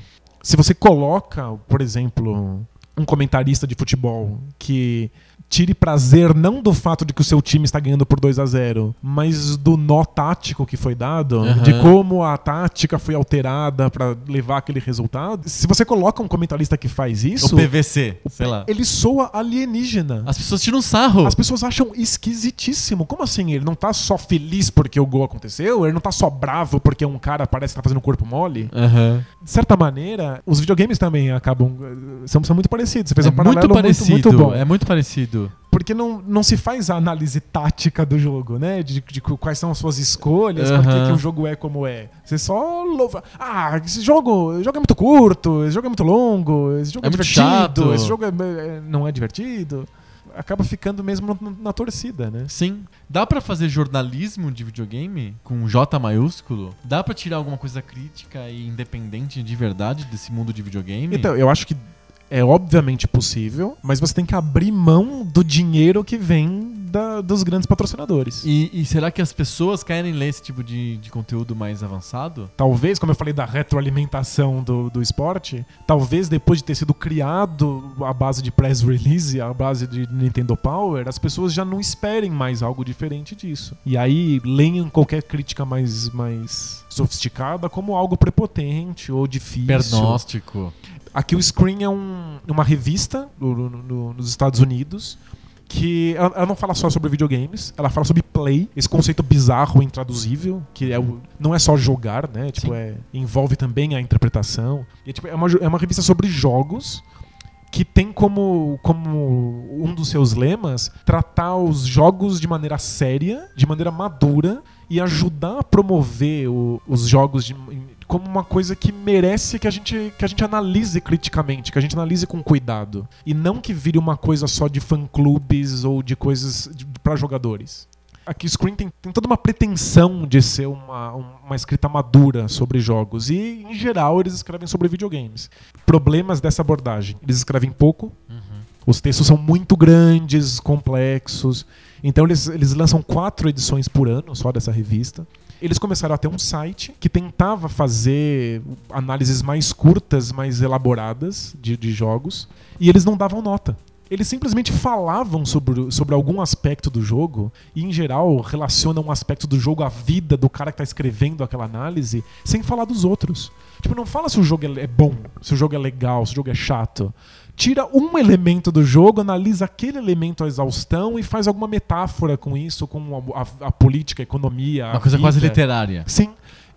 B: Se você coloca, por exemplo, um comentarista de futebol que tire prazer não do fato de que o seu time está ganhando por 2 a 0 mas do nó tático que foi dado,
A: Aham.
B: de como a tática foi alterada para levar aquele resultado. Se você coloca um comentarista que faz isso,
A: o PVC, sei lá.
B: ele soa alienígena.
A: As pessoas tiram sarro.
B: As pessoas acham esquisitíssimo. Como assim? Ele não tá só feliz porque o gol aconteceu? Ele não tá só bravo porque um cara parece que tá fazendo corpo mole?
A: Aham.
B: de certa maneira, os videogames também acabam. eh, São, são muito parecidos. Você fez
A: É
B: um paralelo
A: muito parecido.
B: muito, muito bom.
A: É muito parecido.
B: Porque não, não se faz a análise tática do jogo, né? De, de quais são as suas escolhas, por que, que o jogo é como é. Você só louva. Ah, esse jogo, esse jogo é muito curto, esse jogo é muito longo, esse jogo é,
A: É muito
B: divertido,
A: chato.
B: esse jogo é- é- não é divertido. Acaba ficando mesmo na, na torcida, né?
A: Sim. Dá pra fazer jornalismo de videogame com J maiúsculo? Dá pra tirar alguma coisa crítica e independente de verdade desse mundo de videogame?
B: Então, eu acho que é obviamente possível, mas você tem que abrir mão do dinheiro que vem da- dos grandes patrocinadores.
A: E, e será que as pessoas querem ler esse tipo de, de conteúdo mais avançado?
B: Talvez, como eu falei da retroalimentação do, do esporte, talvez depois de ter sido criado a base de press release, a base de Nintendo Power, as pessoas já não esperem mais algo diferente disso. E aí leiam qualquer crítica mais, mais sofisticada como algo prepotente ou difícil.
A: Pernóstico.
B: Aqui o Screen é um- uma revista no- no- no- nos Estados Unidos que ela, ela não fala só sobre videogames, ela fala sobre play, esse conceito bizarro, intraduzível, que é o, não é só jogar, né? Tipo, é, envolve também a interpretação. E é, tipo, é, uma, é uma revista sobre jogos que tem como, como um dos seus lemas tratar os jogos de maneira séria, de maneira madura e ajudar a promover o- os jogos de- como uma coisa que merece que a, gente, que a gente analise criticamente, que a gente analise com cuidado. E não que vire uma coisa só de fã-clubes ou de coisas para jogadores. Aqui Screen tem, tem toda uma pretensão de ser uma, uma escrita madura sobre jogos. E, em geral, eles escrevem sobre videogames. Problemas dessa abordagem. Eles escrevem pouco, os textos são muito grandes, complexos. Então eles, eles lançam quatro edições por ano só dessa revista. Eles começaram a ter um site que tentava fazer análises mais curtas, mais elaboradas de, de jogos. E eles não davam nota. Eles simplesmente falavam sobre, sobre algum aspecto do jogo e, em geral, relacionam um aspecto do jogo à vida do cara que está escrevendo aquela análise sem falar dos outros. Tipo, não fala se o jogo é é bom, se o jogo é legal, se o jogo é chato. Tira um elemento do jogo, analisa aquele elemento à exaustão e faz alguma metáfora com isso, com a, a- a política, a economia.
A: Uma
B: a
A: coisa quase
B: vida.
A: literária.
B: Sim.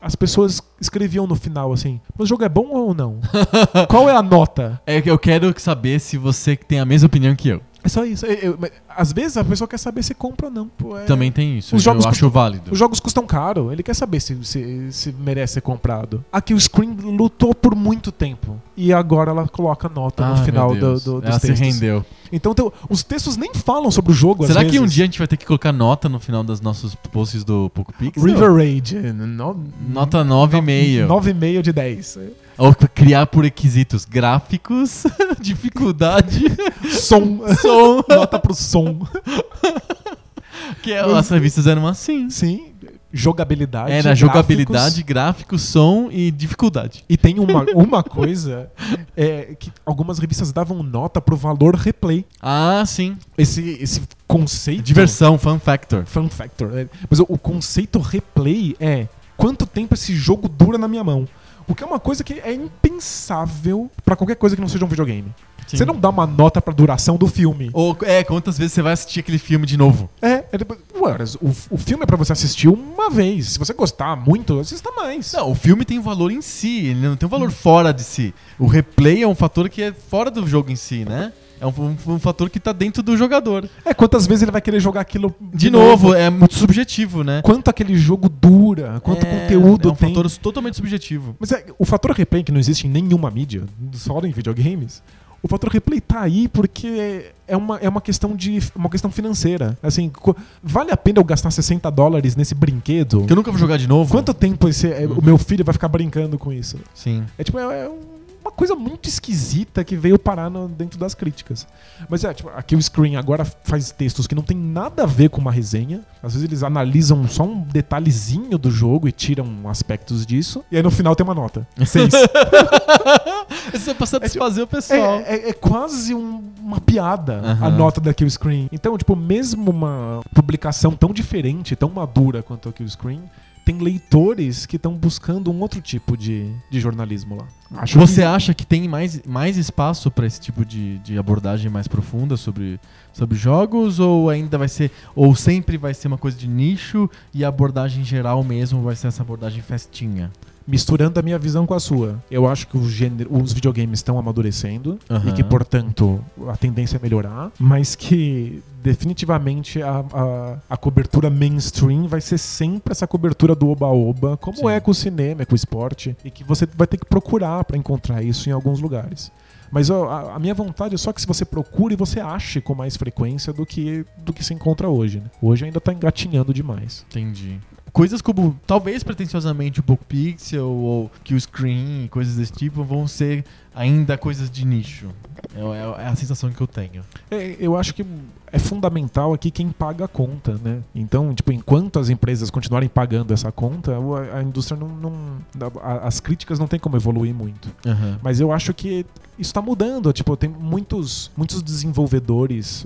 B: As pessoas escreviam no final assim: Mas o jogo é bom ou não? [LAUGHS] Qual é a nota?
A: É que eu quero saber se você tem a mesma opinião que eu.
B: É só isso. Eu- eu- às vezes a pessoa quer saber se compra ou não. Pô, é-
A: Também tem isso.
B: Os
A: eu
B: jogos
A: acho válido.
B: Os jogos custam caro, ele quer saber se, se, se merece ser comprado. Aqui o Screen lutou por muito tempo. E agora ela coloca nota no
A: Ai,
B: final do, do, dos
A: Ela se
B: textos.
A: rendeu.
B: Então, os textos nem falam sobre o jogo,
A: Será que um dia a gente vai ter que colocar nota no final dos nossos posts do Poco Pixel?
B: River Raid. No,
A: Nota 9,5.
B: 9,5 de 10.
A: Ou criar por requisitos gráficos, [LAUGHS] dificuldade,
B: Som.
A: som.
B: Nota pro som.
A: Que é- as revistas eram assim.
B: Sim. Jogabilidade.
A: Era
B: gráficos.
A: jogabilidade, gráfico, som e dificuldade.
B: E tem uma, uma coisa é, que algumas revistas davam nota pro valor replay.
A: Ah, sim.
B: Esse, esse conceito.
A: Diversão, fun factor.
B: Fun factor. é. Mas o, o conceito replay é quanto tempo esse jogo dura na minha mão. O que é uma coisa que é impensável pra qualquer coisa que não seja um videogame.
A: Sim.
B: Você não dá uma nota pra duração do filme.
A: Ou, é, quantas vezes você vai assistir aquele filme de novo?
B: É, é depois- ué, o, o filme é pra você assistir uma vez. Se você gostar muito, assista mais.
A: Não, o filme tem valor em si, ele não tem um valor fora de si. O replay é um fator que é fora do jogo em si, né? É um, um- um fator que tá dentro do jogador.
B: É, quantas vezes ele vai querer jogar aquilo
A: De, novo, é muito subjetivo, né?
B: Quanto aquele jogo dura, quanto
A: É,
B: conteúdo
A: é um
B: tem.
A: fator totalmente subjetivo.
B: Mas é, o fator replay que não existe em nenhuma mídia, só em videogames. O fator replay tá aí porque é uma, é uma questão de uma questão financeira. Assim, vale a pena eu gastar 60 dólares nesse brinquedo?
A: Que eu nunca vou jogar de novo.
B: Quanto tempo esse, é, o meu filho vai ficar brincando com isso?
A: Sim.
B: É tipo, é, é uma coisa muito esquisita que veio parar no- dentro das críticas. Mas é, tipo, aqui o Screen agora faz textos que não tem nada a ver com uma resenha. Às vezes eles analisam só um detalhezinho do jogo e tiram aspectos disso. E aí no final tem uma nota. Seis. [LAUGHS]
A: Isso é pra satisfazer o pessoal.
B: É, é- é quase um- uma piada a
A: Aham.
B: nota da Kill Screen. Então, tipo, mesmo uma publicação tão diferente, tão madura quanto a Kill Screen, tem leitores que estão buscando um outro tipo de, de jornalismo lá. Acho
A: Você
B: que-
A: acha que tem mais, mais espaço pra esse tipo de, de abordagem mais profunda sobre, sobre jogos? Ou ainda vai ser. Ou sempre vai ser uma coisa de nicho e a abordagem geral mesmo vai ser essa abordagem festinha?
B: Misturando a minha visão com a sua. Eu acho que gênero- os videogames estão amadurecendo
A: Aham.
B: e que, portanto, a tendência é melhorar, mas que definitivamente a, a, a cobertura mainstream vai ser sempre essa cobertura do oba-oba, como
A: Sim.
B: é com o cinema, é com o esporte, e que você vai ter que procurar para encontrar isso em alguns lugares. Mas ó, a, a minha vontade é só que se você procure, você ache com mais frequência do que, do que se encontra hoje. né? Hoje ainda tá engatinhando demais.
A: Entendi. Coisas como, talvez pretensiosamente o Poco Pixel ou Kill Screen, coisas desse tipo, vão ser ainda coisas de nicho. É, é- é a sensação que eu tenho.
B: É, eu acho que é fundamental aqui quem paga a conta, né? Então, tipo, enquanto as empresas continuarem pagando essa conta, a, indústria não, não as críticas não tem como evoluir muito. Mas eu acho que isso tá mudando. Tipo, tem muitos, muitos desenvolvedores.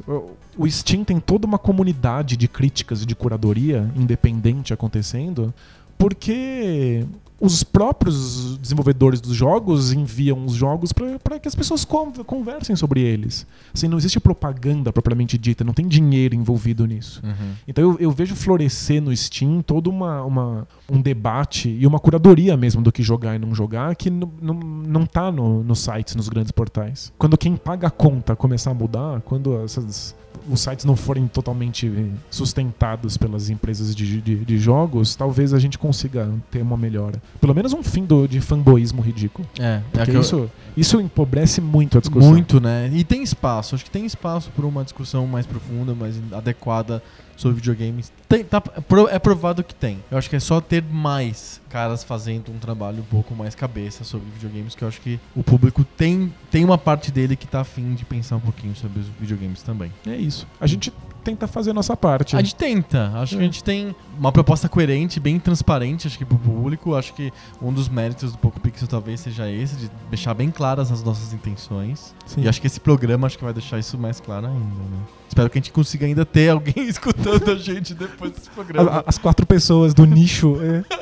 B: O Steam tem toda uma comunidade de críticas e de curadoria independente acontecendo, porque os próprios desenvolvedores dos jogos enviam os jogos para que as pessoas con- conversem sobre eles. Assim, não existe propaganda propriamente dita, não tem dinheiro envolvido nisso.
A: Uhum.
B: Então eu, eu vejo florescer no Steam todo uma, uma- um debate e uma curadoria mesmo do que jogar e não jogar que não, não, não tá no, nos sites, nos grandes portais. Quando quem paga a conta começar a mudar, quando essas- os sites não forem totalmente sustentados pelas empresas de, de, de jogos, talvez a gente consiga ter uma melhora. Pelo menos um fim do, de fanboísmo ridículo.
A: É, é
B: Porque
A: que eu-
B: isso, isso empobrece muito a discussão.
A: Muito, né? E tem espaço. Acho que tem espaço para uma discussão mais profunda, mais adequada sobre videogames. Tem, tá- é pro- é provado que tem. Eu acho que é só ter mais caras fazendo um trabalho um pouco mais cabeça sobre videogames, que eu acho que o público tem, tem uma parte dele que tá afim de pensar um pouquinho sobre os videogames também.
B: É isso. A gente tenta fazer a nossa parte.
A: A gente tenta. Acho
B: É.
A: que a gente tem uma proposta coerente, bem transparente, acho que pro público. Acho que um dos méritos do Poco Pixel talvez seja esse, de deixar bem claras as nossas intenções.
B: Sim.
A: E acho que esse programa acho que vai deixar isso mais claro ainda, né? Espero que a gente consiga ainda ter alguém [LAUGHS] escutando a gente depois desse
B: A-
A: programa.
B: a- As quatro pessoas do nicho. é. [LAUGHS]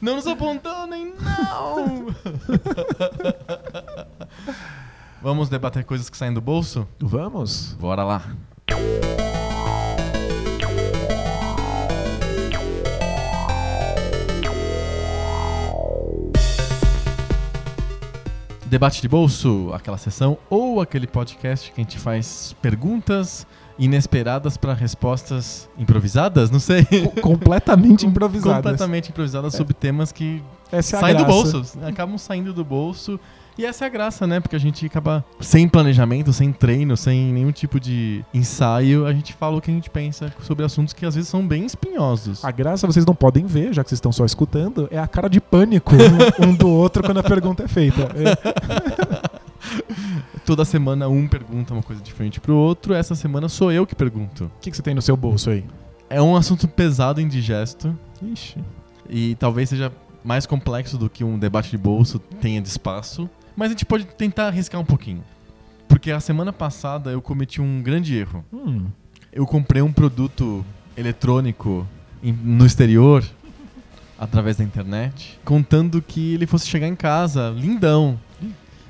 A: Não nos abandonem, não! [LAUGHS] Vamos debater coisas que saem do bolso?
B: Vamos?
A: Bora lá. Debate de bolso, aquela sessão ou aquele podcast que a gente faz perguntas inesperadas para respostas improvisadas, não sei.
B: Co- completamente [LAUGHS] improvisadas.
A: Completamente improvisadas sobre temas que
B: Essa é
A: saem do
B: graça.
A: bolso, acabam saindo do bolso. E essa é a graça, né? Porque a gente acaba sem planejamento, sem treino, sem nenhum tipo de ensaio, a gente fala o que a gente pensa sobre assuntos que às vezes são bem espinhosos.
B: A graça vocês não podem ver, já que vocês estão só escutando, é a cara de pânico um, um do outro quando a pergunta é feita. É. [LAUGHS]
A: Toda semana um pergunta uma coisa diferente pro outro, essa semana sou eu que pergunto.
B: O que, que você tem no seu bolso aí?
A: É um assunto pesado e indigesto
B: Ixi.
A: e talvez seja mais complexo do que um debate de bolso tenha de espaço, mas a gente pode tentar arriscar um pouquinho. Porque a semana passada eu cometi um grande erro.
B: Hum.
A: Eu comprei um produto eletrônico em- no exterior, através da internet, contando que ele fosse chegar em casa, lindão.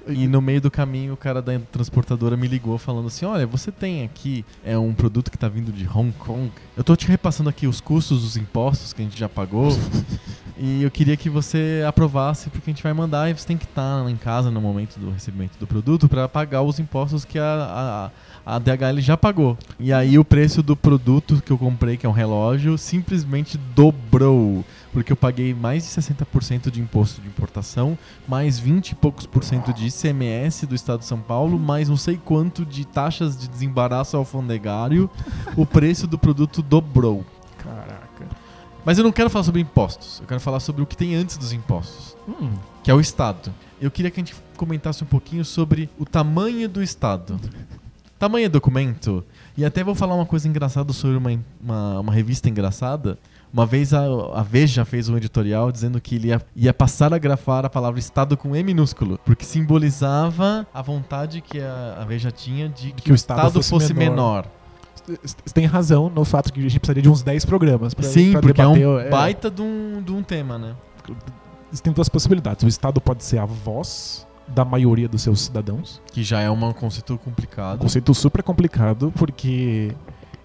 A: E no meio do caminho, o cara da transportadora me ligou falando assim: Olha, você tem aqui é um produto que tá vindo de Hong Kong. Eu tô te repassando aqui os custos dos impostos que a gente já pagou. [LAUGHS] e eu queria que você aprovasse, porque a gente vai mandar e você tem que estar em casa no momento do recebimento do produto para pagar os impostos que a, a, a DHL já pagou. E aí o preço do produto que eu comprei, que é um relógio, simplesmente dobrou porque eu paguei mais de 60% de imposto de importação, mais 20 e poucos por cento de ICMS do Estado de São Paulo, mais não sei quanto de taxas de desembaraço alfandegário, o preço do produto dobrou.
B: Caraca.
A: Mas eu não quero falar sobre impostos, eu quero falar sobre o que tem antes dos impostos,
B: Hum,
A: que é o Estado. Eu queria que a gente comentasse um pouquinho sobre o tamanho do Estado. Tamanho é documento? E até vou falar uma coisa engraçada sobre uma, uma, uma revista engraçada. Uma vez a, a Veja fez um editorial dizendo que ele ia, ia passar a grafar a palavra Estado com E minúsculo, porque simbolizava a vontade que a, a Veja tinha de que, o Estado, fosse, menor.
B: Você tem razão no fato que a gente precisaria de uns 10 programas pra,
A: Sim,
B: pra
A: porque é
B: debater.
A: um baita de um, de um tema, né?
B: Existem duas possibilidades. O Estado pode ser a voz da maioria dos seus cidadãos.
A: Que já é um conceito complicado.
B: Um conceito super complicado, porque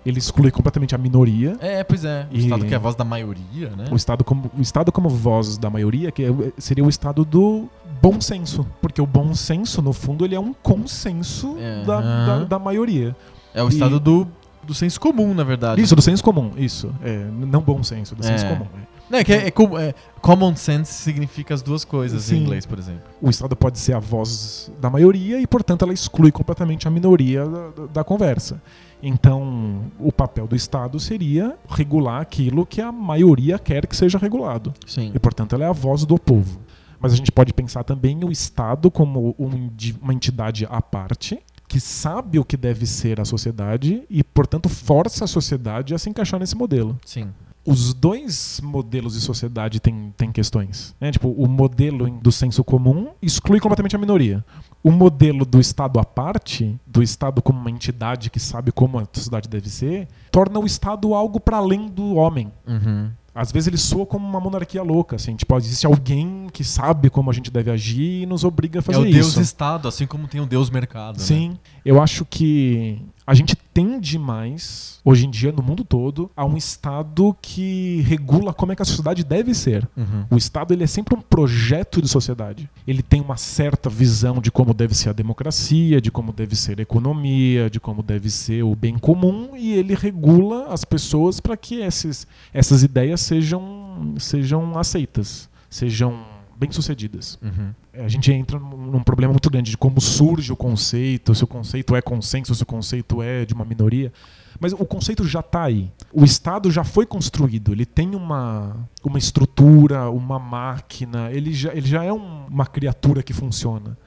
B: ele exclui completamente a minoria.
A: É, pois é. O
B: E-
A: Estado que é a voz da maioria, né?
B: O Estado, como, o Estado como voz da maioria, que é- seria o Estado do bom senso. Porque o bom senso, no fundo, ele é um consenso
A: É.
B: da, da, da maioria.
A: É o
B: E-
A: Estado do, do senso comum, na verdade.
B: Isso, do senso comum. Isso. É, não bom senso, do senso
A: É.
B: comum. é.
A: Não, é que é, é é- common sense significa as duas coisas
B: Sim.
A: em inglês, por exemplo.
B: O Estado pode ser a voz da maioria e, portanto, ela exclui completamente a minoria da, da- conversa. Então, o papel do Estado seria regular aquilo que a maioria quer que seja regulado.
A: Sim.
B: E, portanto, ela é a voz do povo. Mas a gente pode pensar também o Estado como um uma entidade à parte, que sabe o que deve ser a sociedade e, portanto, força a sociedade a se encaixar nesse modelo.
A: Sim.
B: Os dois modelos de sociedade têm, têm questões. né? Tipo, o modelo do senso comum exclui completamente a minoria. O modelo do Estado à parte, do Estado como uma entidade que sabe como a sociedade deve ser, torna o Estado algo para além do homem.
A: Uhum.
B: Às vezes ele soa como uma monarquia louca, assim, tipo, existe alguém que sabe como a gente deve agir e nos obriga a
A: É
B: fazer
A: o Deus
B: isso.
A: Estado, assim como tem o Deus Mercado. né?
B: Sim, eu acho que a gente tende mais, hoje em dia, no mundo todo, a um Estado que regula como é que a sociedade deve ser.
A: Uhum.
B: O Estado ele é sempre um projeto de sociedade. Ele tem uma certa visão de como deve ser a democracia, de como deve ser a economia, de como deve ser o bem comum, e ele regula as pessoas para que esses, essas ideias sejam, sejam aceitas, sejam bem-sucedidas.
A: Uhum.
B: A gente entra num num problema muito grande de como surge o conceito, se o conceito é consenso, se o conceito é de uma minoria. Mas o conceito já está aí. O Estado já foi construído, ele tem uma, uma estrutura, uma máquina, ele já, ele já é um- uma criatura que funciona.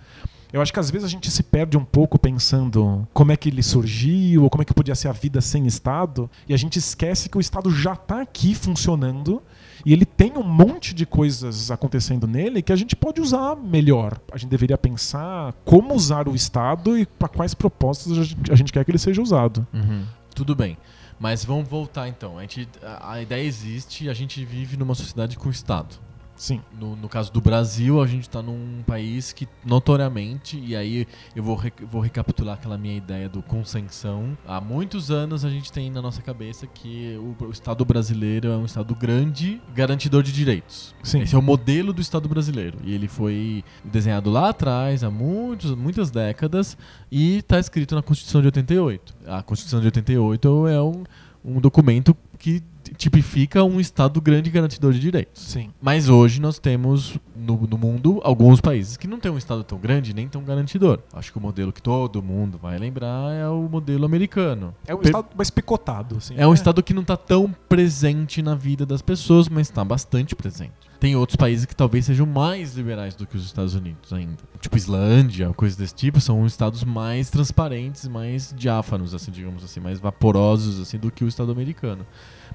B: Eu acho que às vezes a gente se perde um pouco pensando como é que ele surgiu, ou como é que podia ser a vida sem Estado, e a gente esquece que o Estado já está aqui funcionando e ele tem um monte de coisas acontecendo nele que a gente pode usar melhor. A gente deveria pensar como usar o Estado e para quais propósitos a gente, quer que ele seja usado.
A: Uhum. Tudo bem. Mas vamos voltar então. A, gente, a, a ideia existe a gente vive numa sociedade com Estado.
B: Sim.
A: No, no caso do Brasil, a gente está num país que notoriamente, e aí eu vou, re- vou recapitular aquela minha ideia do consensão. Há muitos anos a gente tem na nossa cabeça que o, o Estado brasileiro é um Estado grande, garantidor de direitos.
B: Sim.
A: Esse é o modelo do Estado brasileiro. E ele foi desenhado lá atrás, há muitos, muitas décadas, e está escrito na Constituição de 88. A Constituição de 88 é um, um documento que tipifica um Estado grande garantidor de direitos.
B: Sim.
A: Mas hoje nós temos no, no mundo alguns países que não têm um Estado tão grande nem tão garantidor. Acho que o modelo que todo mundo vai lembrar é o modelo americano.
B: É um Estado mais picotado. Assim,
A: É um
B: né?
A: Estado que não está tão presente na vida das pessoas, mas está bastante presente. Tem outros países que talvez sejam mais liberais do que os Estados Unidos ainda. Tipo Islândia, coisas desse tipo, são estados mais transparentes, mais diáfanos, assim, digamos assim, mais vaporosos assim do que o Estado americano.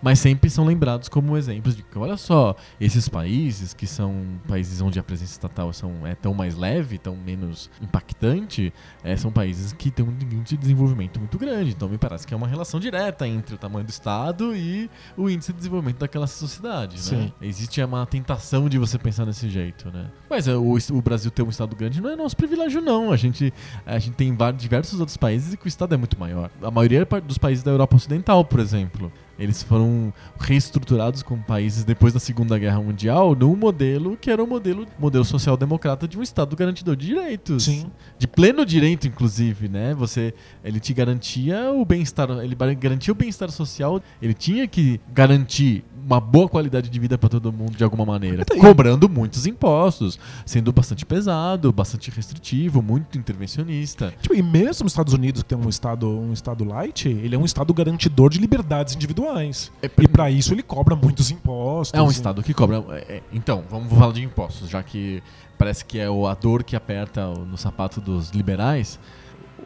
A: Mas sempre são lembrados como exemplos de que, olha só, esses países que são países onde a presença estatal são, é tão mais leve, tão menos impactante, é, são países que têm um índice de desenvolvimento muito grande. Então me parece que é uma relação direta entre o tamanho do Estado e o índice de desenvolvimento daquela sociedade. Né? Existe uma tentação de você pensar desse jeito, né? Mas é, o, o Brasil ter um estado grande não é nosso privilégio, não. A gente, a gente tem vários, diversos outros países e que o estado é muito maior. A maioria dos países da Europa Ocidental, por exemplo. Eles foram reestruturados como países depois da Segunda Guerra Mundial num modelo que era o um modelo, modelo social-democrata de um Estado garantidor de direitos.
B: Sim.
A: De pleno direito, inclusive, né? Você, ele te garantia o bem-estar, ele garantia o bem-estar social, ele tinha que garantir uma boa qualidade de vida para todo mundo de alguma maneira,
B: Então,
A: cobrando muitos impostos, sendo bastante pesado, bastante restritivo, muito intervencionista.
B: Tipo, e mesmo os Estados Unidos, que tem um estado, um estado light, ele é um estado garantidor de liberdades individuais. E pra isso ele cobra muitos impostos.
A: É um estado que cobra. é, é, então, vamos falar de impostos, já que parece que é o- a dor que aperta no sapato dos liberais.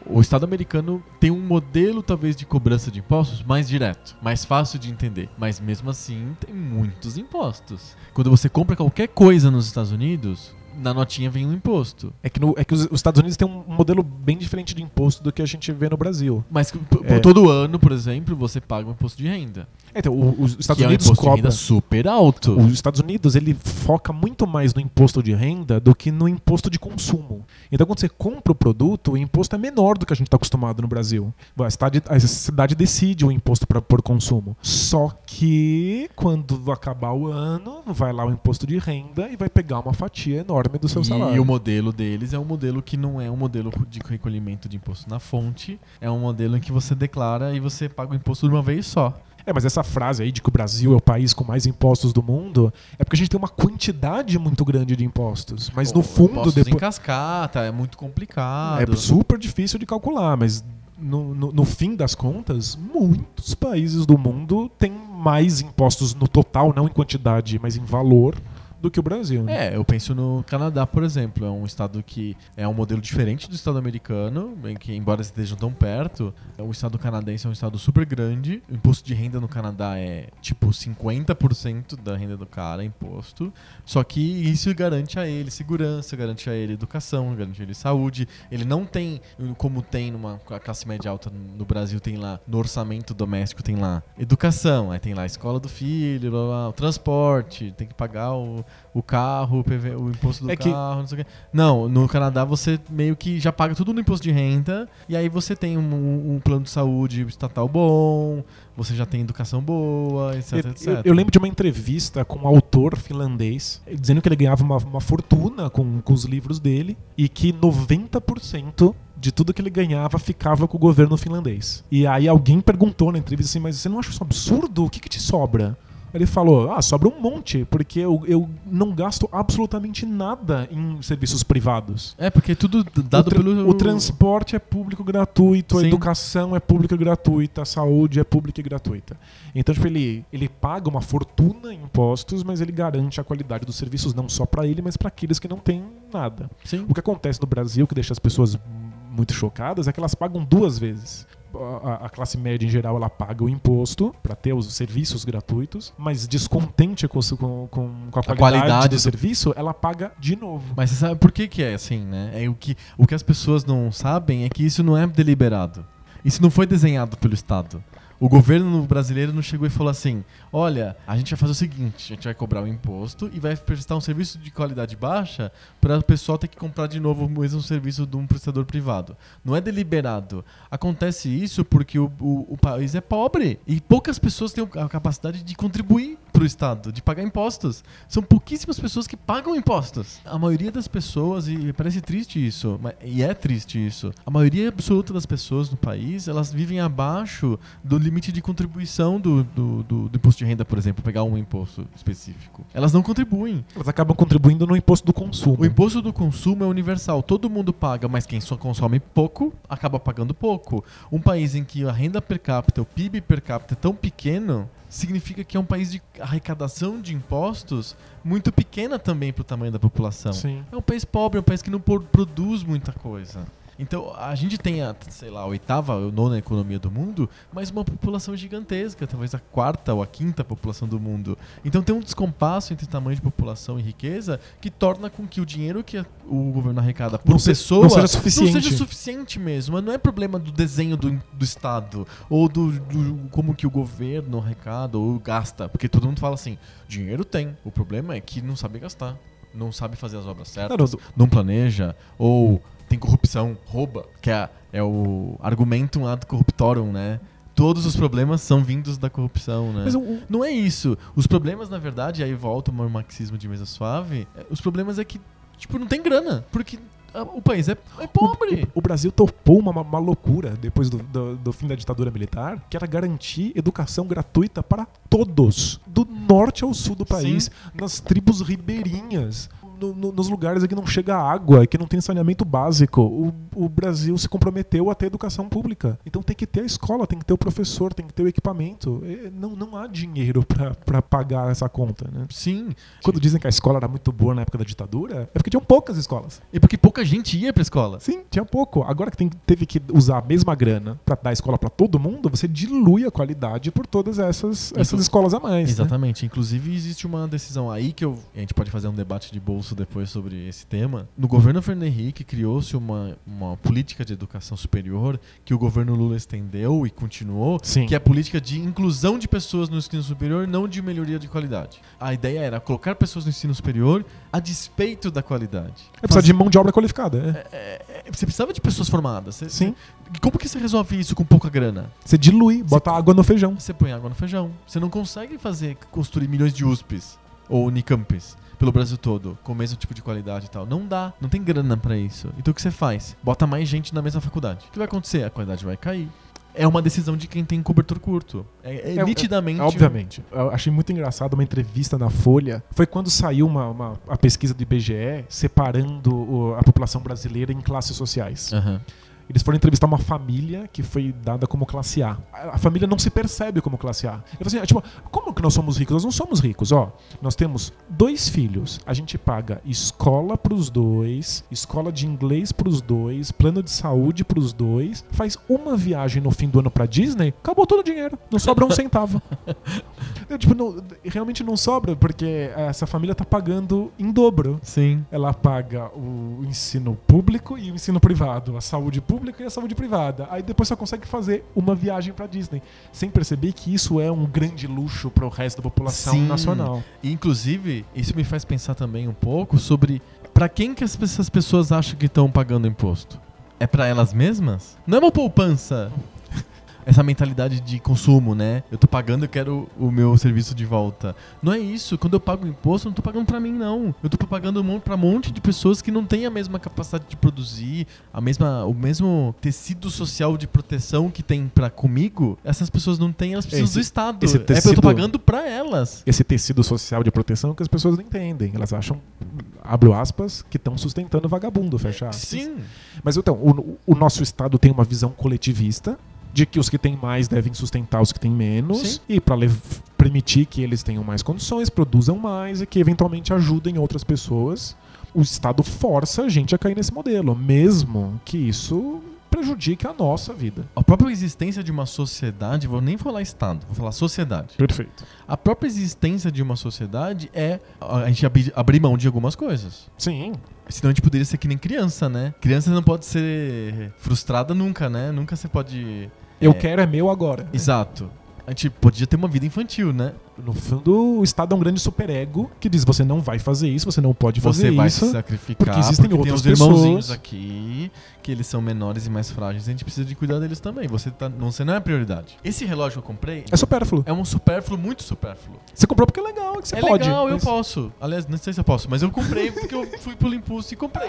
A: O Estado americano tem um modelo, talvez, de cobrança de impostos mais direto, mais fácil de entender. Mas mesmo assim, tem muitos impostos. Quando você compra qualquer coisa nos Estados Unidos, na notinha vem um imposto.
B: É que, no- é que os, os Estados Unidos têm um modelo bem diferente de imposto do que a gente vê no Brasil.
A: Mas
B: É.
A: todo ano, por exemplo, você paga um imposto de renda.
B: É, Então, o- os Estados
A: que é um
B: Unidos
A: imposto de
B: cobram.
A: renda super alto.
B: Os Estados Unidos ele foca muito mais no imposto de renda do que no imposto de consumo. Então, quando você compra o produto, o imposto é menor do que a gente está acostumado no Brasil. A cidade, a cidade decide o imposto para por consumo. Só que quando acabar o ano, vai lá o imposto de renda e vai pegar uma fatia enorme do seu
A: E
B: salário.
A: o modelo deles é um modelo que não é um modelo de recolhimento de imposto na fonte, é um modelo em que você declara e você paga o imposto de uma vez só.
B: É, mas essa frase aí de que o Brasil é o país com mais impostos do mundo é porque a gente tem uma quantidade muito grande de impostos. Mas no
A: O-
B: fundo,
A: impostos em
B: depois.
A: cascata, é muito complicado.
B: É super difícil de calcular, mas no, no- no fim das contas, muitos países do mundo têm mais impostos no total, não em quantidade, mas em valor, do que o Brasil. né?
A: É, eu penso no Canadá, por exemplo. É um estado que é um modelo diferente do estado americano, em que, embora estejam tão perto, é um estado canadense é um estado super grande. O imposto de renda no Canadá é tipo 50% da renda do cara, é imposto. Só que isso garante a ele segurança, garante a ele educação, garante a ele saúde. Ele não tem, como tem numa classe média alta no Brasil, tem lá no orçamento doméstico, tem lá educação, aí tem lá a escola do filho, blá, blá, o transporte, tem que pagar o, o carro, o, PV, o imposto do
B: É que-
A: carro, não sei o quê. Não, no Canadá você meio que já paga tudo no imposto de renda, e aí você tem um, um plano de saúde estatal bom, você já tem educação boa, etc,
B: Eu-
A: etc.
B: Eu, eu lembro de uma entrevista com um autor finlandês dizendo que ele ganhava uma, uma fortuna com, com os livros dele e que 90% de tudo que ele ganhava ficava com o governo finlandês. E aí alguém perguntou na entrevista assim, mas você não acha isso absurdo? O que, que te sobra? Ele falou, ah, sobra um monte, porque eu, eu não gasto absolutamente nada em serviços privados.
A: É, porque tudo dado
B: o,
A: pelo...
B: o transporte é público gratuito, a
A: Sim.
B: educação é pública gratuita, a saúde é pública e gratuita. Então, tipo, ele, ele paga uma fortuna em impostos, mas ele garante a qualidade dos serviços não só para ele, mas para aqueles que não têm nada.
A: Sim.
B: O que acontece no Brasil, que deixa as pessoas muito chocadas, é que elas pagam duas vezes. A, a- a classe média em geral ela paga o imposto para ter os serviços gratuitos, mas descontente com, com, com, a, qualidade
A: qualidade
B: do
A: do-
B: serviço, ela paga de novo.
A: Mas você sabe por que, que é assim, né? É o, que, o que as pessoas não sabem é que isso não é deliberado. Isso não foi desenhado pelo Estado. O governo brasileiro não chegou e falou assim: olha, a gente vai fazer o seguinte, a gente vai cobrar o imposto e vai prestar um serviço de qualidade baixa para o pessoal ter que comprar de novo o mesmo serviço de um prestador privado. Não é deliberado. Acontece isso porque o, o, o país é pobre e poucas pessoas têm a capacidade de contribuir para o Estado, de pagar impostos. São pouquíssimas pessoas que pagam impostos. A maioria das pessoas, e parece triste isso, e é triste isso, a maioria absoluta das pessoas no país, elas vivem abaixo do limite de contribuição do, do, do- do imposto de renda, por exemplo, pegar um imposto específico. Elas não contribuem.
B: Elas acabam contribuindo no imposto do consumo.
A: O imposto do consumo é universal, todo mundo paga, mas quem só consome pouco acaba pagando pouco. Um país em que a renda per capita, o PIB per capita é tão pequeno, significa que é um país de arrecadação de impostos muito pequena também para o tamanho da população.
B: Sim.
A: É um país pobre, é um país que não produz muita coisa. Então, a gente tem a, sei lá, a oitava ou nona economia do mundo, mas uma população gigantesca, talvez a quarta ou a quinta população do mundo. Então tem um descompasso entre tamanho de população e riqueza que torna com que o dinheiro que o governo arrecada por
B: Não se-
A: pessoa
B: não seja suficiente.
A: não seja suficiente mesmo. Mas não é problema do desenho do, do Estado ou do, do- como que o governo arrecada ou gasta. Porque todo mundo fala assim, dinheiro tem. O problema é que não sabe gastar. Não sabe fazer as obras certas
B: não
A: planeja, ou tem corrupção, rouba, que é, é o argumentum ad corruptorum, né? Todos os problemas são vindos da corrupção, né?
B: Mas o- o-
A: Não é isso. Os problemas, na verdade, aí volta o marxismo de mesa suave, é, os problemas é que, tipo, não tem grana, porque o país é, é pobre.
B: O, o Brasil topou uma, uma loucura depois do, do- do fim da ditadura militar, que era garantir educação gratuita para todos, do norte ao sul do país, nas tribos ribeirinhas. No- no- nos lugares em que não chega água, que não tem saneamento básico, o, o Brasil se comprometeu a ter educação pública. Então tem que ter a escola, tem que ter o professor, tem que ter o equipamento. E não, não há dinheiro para pagar essa conta. Né?
A: Sim.
B: Quando dizem que a escola era muito boa na época da ditadura, é porque tinham poucas escolas.
A: E porque pouca gente ia pra escola.
B: Sim, tinha pouco. Agora que tem- teve que usar a mesma grana pra dar escola pra todo mundo, você dilui a qualidade por todas essas, essas
A: Inclu-
B: escolas a mais. né?
A: Exatamente. Inclusive, existe uma decisão aí que eu, a gente pode fazer um debate de depois sobre esse tema. No governo Fernando Henrique, criou-se uma, uma política de educação superior que o governo Lula estendeu e continuou,
B: Sim.
A: que é a política de inclusão de pessoas no ensino superior, não de melhoria de qualidade. A ideia era colocar pessoas no ensino superior a despeito da qualidade.
B: É precisar de mão de obra qualificada. é.
A: É, é, você precisava de pessoas formadas. Você-
B: Sim.
A: você- como que você resolve isso com pouca grana?
B: Você dilui, bota água no feijão.
A: Você põe água no feijão. Você não consegue fazer construir milhões de USPs ou Unicamps pelo Brasil todo com o mesmo tipo de qualidade e tal. Não dá, não tem grana pra isso. Então o que você faz? Bota mais gente na mesma faculdade. O que vai acontecer? A qualidade vai cair. É uma decisão de quem tem cobertor curto. É, é
B: É-
A: nitidamente.
B: Obviamente. Eu achei muito engraçado uma entrevista na Folha. Foi quando saiu uma, uma- a pesquisa do IBGE separando o- a população brasileira em classes sociais.
A: Aham.
B: Eles foram entrevistar uma família que foi dada como classe A. A família não se percebe como classe A. Falou assim, ah, tipo, como que nós somos ricos? Nós não somos ricos, ó. Nós temos dois filhos. A gente paga escola pros dois, escola de inglês pros dois, plano de saúde pros dois, faz uma viagem no fim do ano pra Disney, acabou todo o dinheiro. Não sobra um centavo. [LAUGHS] Eu, tipo, não- realmente não sobra, porque essa família tá pagando em dobro
A: Sim.
B: ela paga o ensino público e o ensino privado, a saúde pública e a saúde privada. Aí depois só consegue fazer uma viagem pra Disney, sem perceber que isso é um grande luxo para o resto da população
A: Sim.
B: nacional.
A: E, inclusive, isso me faz pensar também um pouco sobre pra quem que essas pessoas acham que estão pagando imposto. É pra elas mesmas? Não é uma poupança. Essa mentalidade de consumo, né? Eu tô pagando, eu quero o meu serviço de volta. Não é isso. Quando eu pago imposto, eu não tô pagando pra mim, não. Eu tô pagando pra um monte de pessoas que não têm a mesma capacidade de produzir, a mesma, o mesmo tecido social de proteção que tem pra comigo. Essas pessoas não têm, elas precisam
B: Esse-
A: do Estado.
B: esse
A: É porque eu
B: tecido-
A: tô pagando pra elas.
B: Esse tecido social de proteção que as pessoas não entendem. Elas acham, abro aspas, que estão sustentando o vagabundo, fecha aspas.
A: Sim.
B: Mas então, o, o nosso Estado tem uma visão coletivista de que os que têm mais devem sustentar os que têm menos
A: Sim.
B: e para permitir que eles tenham mais condições, produzam mais e que eventualmente ajudem outras pessoas. O Estado força a gente a cair nesse modelo, mesmo que isso prejudique a nossa vida.
A: A própria existência de uma sociedade, vou nem falar Estado, vou falar sociedade.
B: Perfeito.
A: A própria existência de uma sociedade é a gente abrir, mão de algumas coisas.
B: Sim.
A: Senão a gente poderia ser que nem criança, né? Criança não pode ser frustrada nunca, né? Nunca você pode.
B: Eu
A: É.
B: quero é meu agora.
A: Exato. A gente podia ter uma vida infantil, né?
B: No fundo, o Estado é um grande superego que diz você não vai fazer isso, você não pode fazer
A: Você vai
B: isso.
A: se sacrificar.
B: porque existem
A: tem
B: outras
A: os irmãozinhos aqui, que eles são menores e mais frágeis, a gente precisa de cuidar deles também. Você, tá, não, você não é a prioridade. Esse relógio que eu comprei
B: É supérfluo.
A: é um supérfluo, muito supérfluo.
B: Você comprou porque é legal, que você
A: é
B: pode.
A: legal, eu
B: mas-
A: posso. Aliás, não sei se eu posso, mas eu comprei porque eu fui pelo impulso e comprei.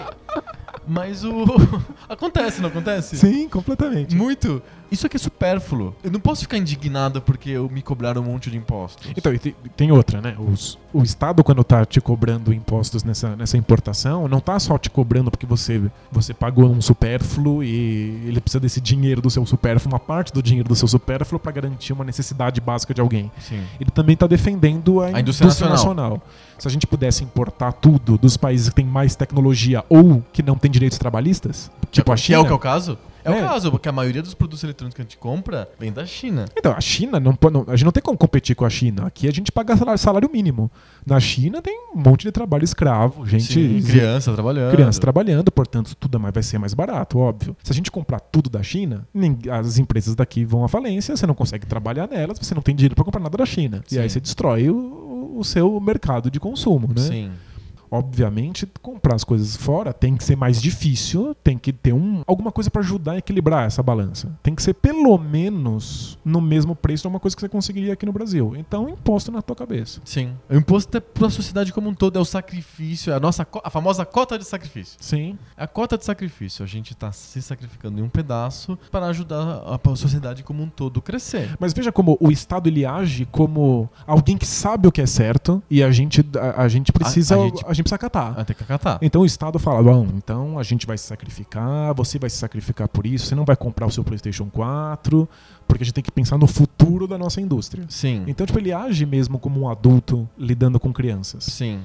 A: Mas o. [LAUGHS] acontece, não acontece?
B: Sim, completamente.
A: Muito. Isso aqui é supérfluo. Eu não posso ficar indignado porque eu me cobraram um monte de impostos.
B: Então, e tem, outra, né? Os- o Estado, quando tá te cobrando impostos nessa, nessa importação, não tá só te cobrando porque você, você pagou um supérfluo e ele precisa desse dinheiro do seu supérfluo, uma parte do dinheiro do seu supérfluo para garantir uma necessidade básica de alguém.
A: Sim.
B: Ele também está defendendo a,
A: A indústria
B: nacional. Se a gente pudesse importar tudo dos países que têm mais tecnologia ou que não têm direitos trabalhistas? Tipo a
A: Que
B: China?
A: é o que é o caso? É,
B: É.
A: o caso, porque a maioria dos produtos eletrônicos que a gente compra vem da China.
B: Então, a China, não, não- a gente não tem como competir com a China. Aqui a gente paga salário, salário mínimo. Na China tem um monte de trabalho escravo, gente.
A: Sim, criança trabalhando.
B: criança trabalhando, portanto, tudo mais vai ser mais barato, óbvio. Se a gente comprar tudo da China, as empresas daqui vão à falência, você não consegue trabalhar nelas, você não tem dinheiro para comprar nada da China. E
A: Sim.
B: aí você destrói o, o seu mercado de consumo, né?
A: Sim.
B: Obviamente, comprar as coisas fora tem que ser mais difícil, tem que ter um, alguma coisa para ajudar a equilibrar essa balança. Tem que ser pelo menos no mesmo preço de uma coisa que você conseguiria aqui no Brasil. Então, imposto na tua cabeça.
A: Sim. O imposto é para a sociedade como um todo, é o sacrifício, é a nossa a famosa cota de sacrifício.
B: Sim.
A: A cota de sacrifício, a gente está se sacrificando em um pedaço para ajudar a a sociedade como um todo crescer.
B: Mas veja como o Estado ele age como alguém que sabe o que é certo e a gente, a, a gente precisa
A: a
B: a
A: gente-
B: gente, precisa acatar.
A: Até que acatar.
B: Então o Estado fala, bom, então a gente vai se sacrificar, você vai se sacrificar por isso, você não vai comprar o seu PlayStation 4, porque a gente tem que pensar no futuro da nossa indústria.
A: Sim.
B: Então, tipo, ele age mesmo como um adulto lidando com crianças.
A: Sim.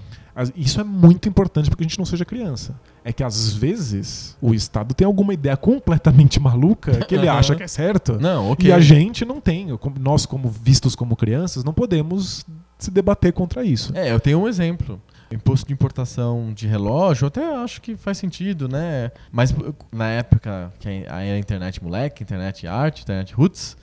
B: Isso é muito importante para que a gente não seja criança. É que às vezes o Estado tem alguma ideia completamente maluca [LAUGHS] que ele
A: Aham.
B: acha que é certo.
A: Não, ok.
B: E a gente não tem. Nós, como vistos como crianças, não podemos se debater contra isso.
A: É, eu tenho um exemplo. Imposto de importação de relógio, até acho que faz sentido, né? Mas eu- na época que a a internet moleque, internet arte, internet roots,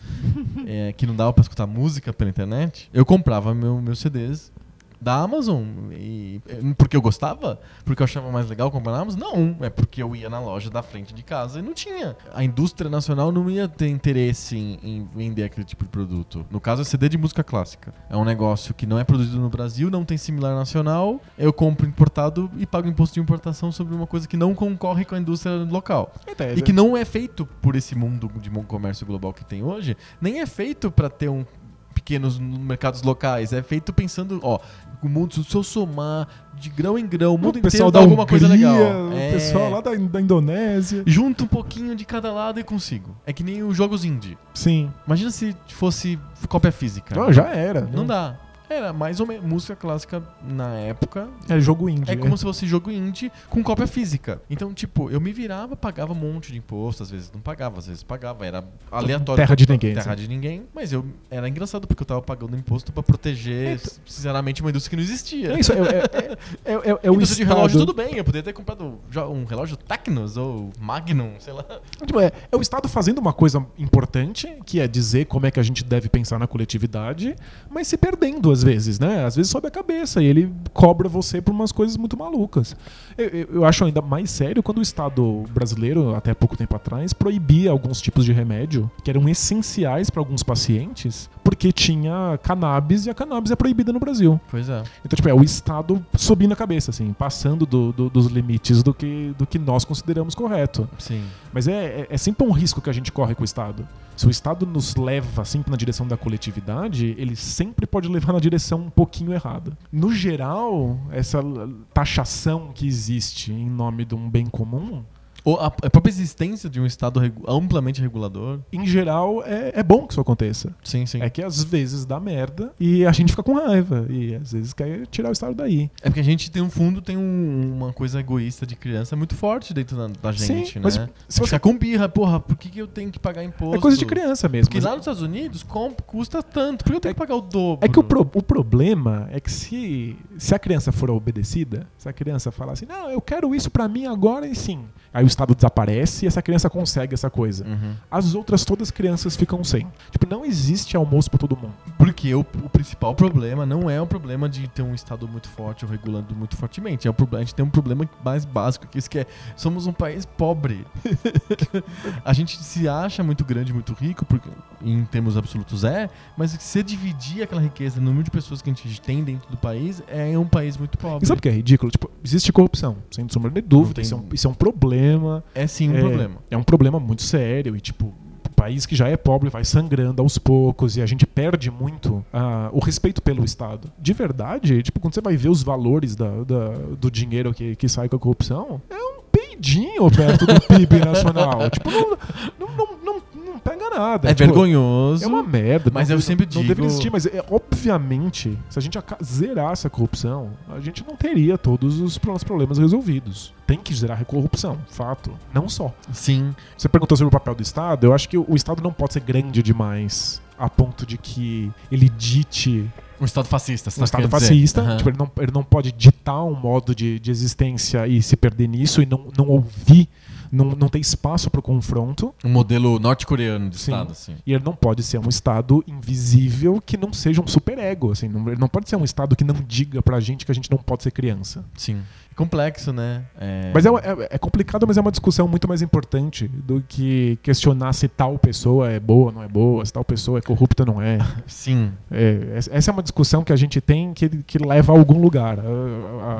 A: é, [LAUGHS] que não dava pra escutar música pela internet, eu comprava meu, meus CDs da Amazon. E, é, porque eu gostava? Porque eu achava mais legal comprar na Amazon? Não, é porque eu ia na loja da frente de casa e não tinha. A indústria nacional não ia ter interesse em, em vender aquele tipo de produto. No caso, é CD de música clássica. É um negócio que não é produzido no Brasil, não tem similar nacional. Eu compro importado e pago imposto de importação sobre uma coisa que não concorre com a indústria local. E que não é feito por esse mundo de comércio global que tem hoje, nem é feito para ter um pequenos mercados locais, é feito pensando, ó, o mundo se eu somar de grão em grão, o mundo
B: o pessoal
A: inteiro dá alguma coisa
B: Hungria,
A: legal.
B: o
A: É.
B: pessoal lá da, da Indonésia.
A: Junta um pouquinho de cada lado e consigo. É que nem os jogos indie.
B: Sim.
A: Imagina se fosse cópia física.
B: Não, já era.
A: Não dá. Era mais ou menos música clássica na época.
B: É jogo indie.
A: É como se fosse jogo indie com cópia física. Então, tipo, eu me virava, pagava um monte de imposto, às vezes não pagava, às vezes pagava, era aleatório.
B: Terra de ninguém,
A: Terra
B: sim.
A: de ninguém. Mas eu era engraçado porque eu tava pagando imposto pra proteger,
B: Então-
A: sinceramente, uma indústria que não existia.
B: É isso, é, é, é, é, é, é [LAUGHS] o
A: indústria
B: Estado.
A: de relógio, tudo bem. Eu poderia ter comprado um relógio Tecnos ou Magnum, sei lá.
B: Tipo, é, é o Estado fazendo uma coisa importante, que é dizer como é que a gente deve pensar na coletividade, mas se perdendo às vezes, né? Às vezes sobe a cabeça e ele cobra você por umas coisas muito malucas. Eu, eu- eu acho ainda mais sério quando o Estado brasileiro, até pouco tempo atrás, proibia alguns tipos de remédio que eram essenciais para alguns pacientes, porque tinha cannabis e a cannabis é proibida no Brasil.
A: Pois é.
B: Então, tipo, é o Estado subindo a cabeça, assim, passando do- do- dos limites do que, do que nós consideramos correto.
A: Sim.
B: Mas é, é, é sempre um risco que a gente corre com o Estado. Se o Estado nos leva sempre na direção da coletividade, ele sempre pode levar na direção um pouquinho errada. No geral, essa taxação que existe em nome de um bem comum,
A: a, própria existência de um Estado amplamente regulador.
B: em geral, é, é bom que isso aconteça.
A: Sim, sim.
B: É que às vezes dá merda e a gente fica com raiva. E às vezes quer tirar o Estado daí.
A: É porque a gente tem um fundo, tem um- uma coisa egoísta de criança muito forte dentro da, da gente,
B: Sim,
A: né?
B: mas se
A: Você
B: você-
A: fica com birra, porra, por que, que eu tenho que pagar imposto?
B: É coisa de criança mesmo.
A: Porque
B: mas-
A: lá nos Estados Unidos custa tanto, por que eu tenho que pagar o dobro?
B: É que o, pro- o problema é que se, se a criança for obedecida, se a criança falar assim, não, eu quero isso pra mim agora e sim. Aí o Estado desaparece e essa criança consegue essa coisa.
A: Uhum.
B: As outras todas as crianças ficam sem. Tipo, não existe almoço pra todo mundo.
A: Porque o, o principal problema não é o problema de ter um Estado muito forte ou regulando muito fortemente. É o problema, a gente tem um problema mais básico, que isso que é, somos um país pobre. [LAUGHS] a gente se acha muito grande, muito rico, porque em termos absolutos é, mas se dividir aquela riqueza no número de pessoas que a gente tem dentro do país, é um país muito pobre.
B: E sabe o que é ridículo? Tipo, existe corrupção, sem sombra de dúvida.
A: tem-
B: Isso é, um, isso é um problema.
A: É sim um
B: é,
A: problema.
B: É um problema muito sério e, tipo, o país que já é pobre vai sangrando aos poucos e a gente perde muito ah, o respeito pelo Estado. De verdade, tipo, quando você vai ver os valores da, da- do dinheiro que, que sai com a corrupção, é um peidinho perto do PIB nacional. [LAUGHS] tipo, não, não, não pega nada.
A: É
B: Tipo,
A: vergonhoso.
B: É uma merda.
A: Mas
B: não-
A: eu sempre
B: não
A: digo-
B: deveria existir, mas é, obviamente, se a gente zerasse a corrupção, a gente não teria todos os pro- os problemas resolvidos. Tem que zerar a corrupção, fato. Não só.
A: Sim.
B: Você perguntou sobre o papel do Estado, eu acho que o Estado não pode ser grande demais a ponto de que ele dite
A: Um Estado fascista, você
B: um
A: tá
B: Estado fascista.
A: Aham.
B: Tipo, ele, não, ele não pode ditar um modo de, de existência e se perder nisso e não, não ouvir, não, não ter espaço para o confronto.
A: Um modelo norte-coreano de
B: Sim.
A: Estado, assim.
B: E ele não pode ser um Estado invisível que não seja um superego. Assim, não, ele não pode ser um Estado que não diga pra gente que a gente não pode ser criança.
A: Sim. É complexo, né? É...
B: Mas é, é- é complicado, mas é uma discussão muito mais importante do que questionar se tal pessoa é boa ou não é boa, se tal pessoa é corrupta ou não é. [LAUGHS]
A: Sim.
B: É, essa- é uma discussão que a gente tem que, que leva a algum lugar. A,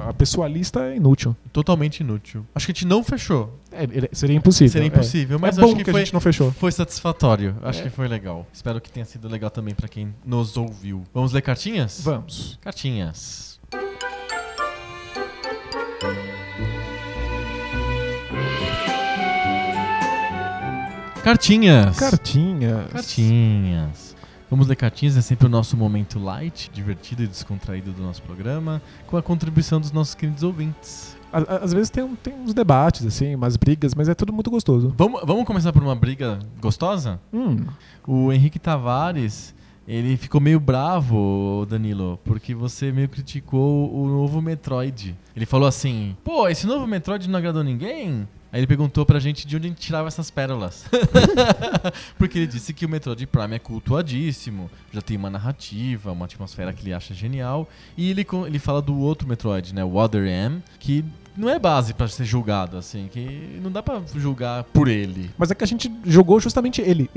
B: a- a pessoalista é inútil.
A: Totalmente inútil. Acho que a gente não fechou.
B: É, seria impossível.
A: Seria
B: é.
A: impossível, mas
B: é bom
A: acho que,
B: que,
A: foi,
B: a gente não fechou.
A: foi satisfatório. Acho
B: É.
A: que foi legal. Espero que tenha sido legal também pra quem nos ouviu. Vamos ler cartinhas?
B: Vamos.
A: Cartinhas. Cartinhas.
B: Cartinha.
A: Cartinhas. Vamos ler cartinhas, é sempre o nosso momento light, divertido e descontraído do nosso programa, com a contribuição dos nossos queridos ouvintes.
B: Às vezes tem, tem uns debates, assim, umas brigas, mas é tudo muito gostoso.
A: Vamos, vamos começar por uma briga gostosa?
B: Hum.
A: O Henrique Tavares, ele ficou meio bravo, Danilo, porque você meio criticou o novo Metroid. Ele falou assim: pô, esse novo Metroid não agradou ninguém? Aí ele perguntou pra gente de onde a gente tirava essas pérolas. [LAUGHS] porque ele disse que o Metroid Prime é cultuadíssimo, já tem uma narrativa, uma atmosfera que ele acha genial. E ele, ele fala do outro Metroid, né, o Other M, que não é base pra ser julgado, assim, que não dá pra julgar por ele.
B: Mas é que a gente jogou justamente ele.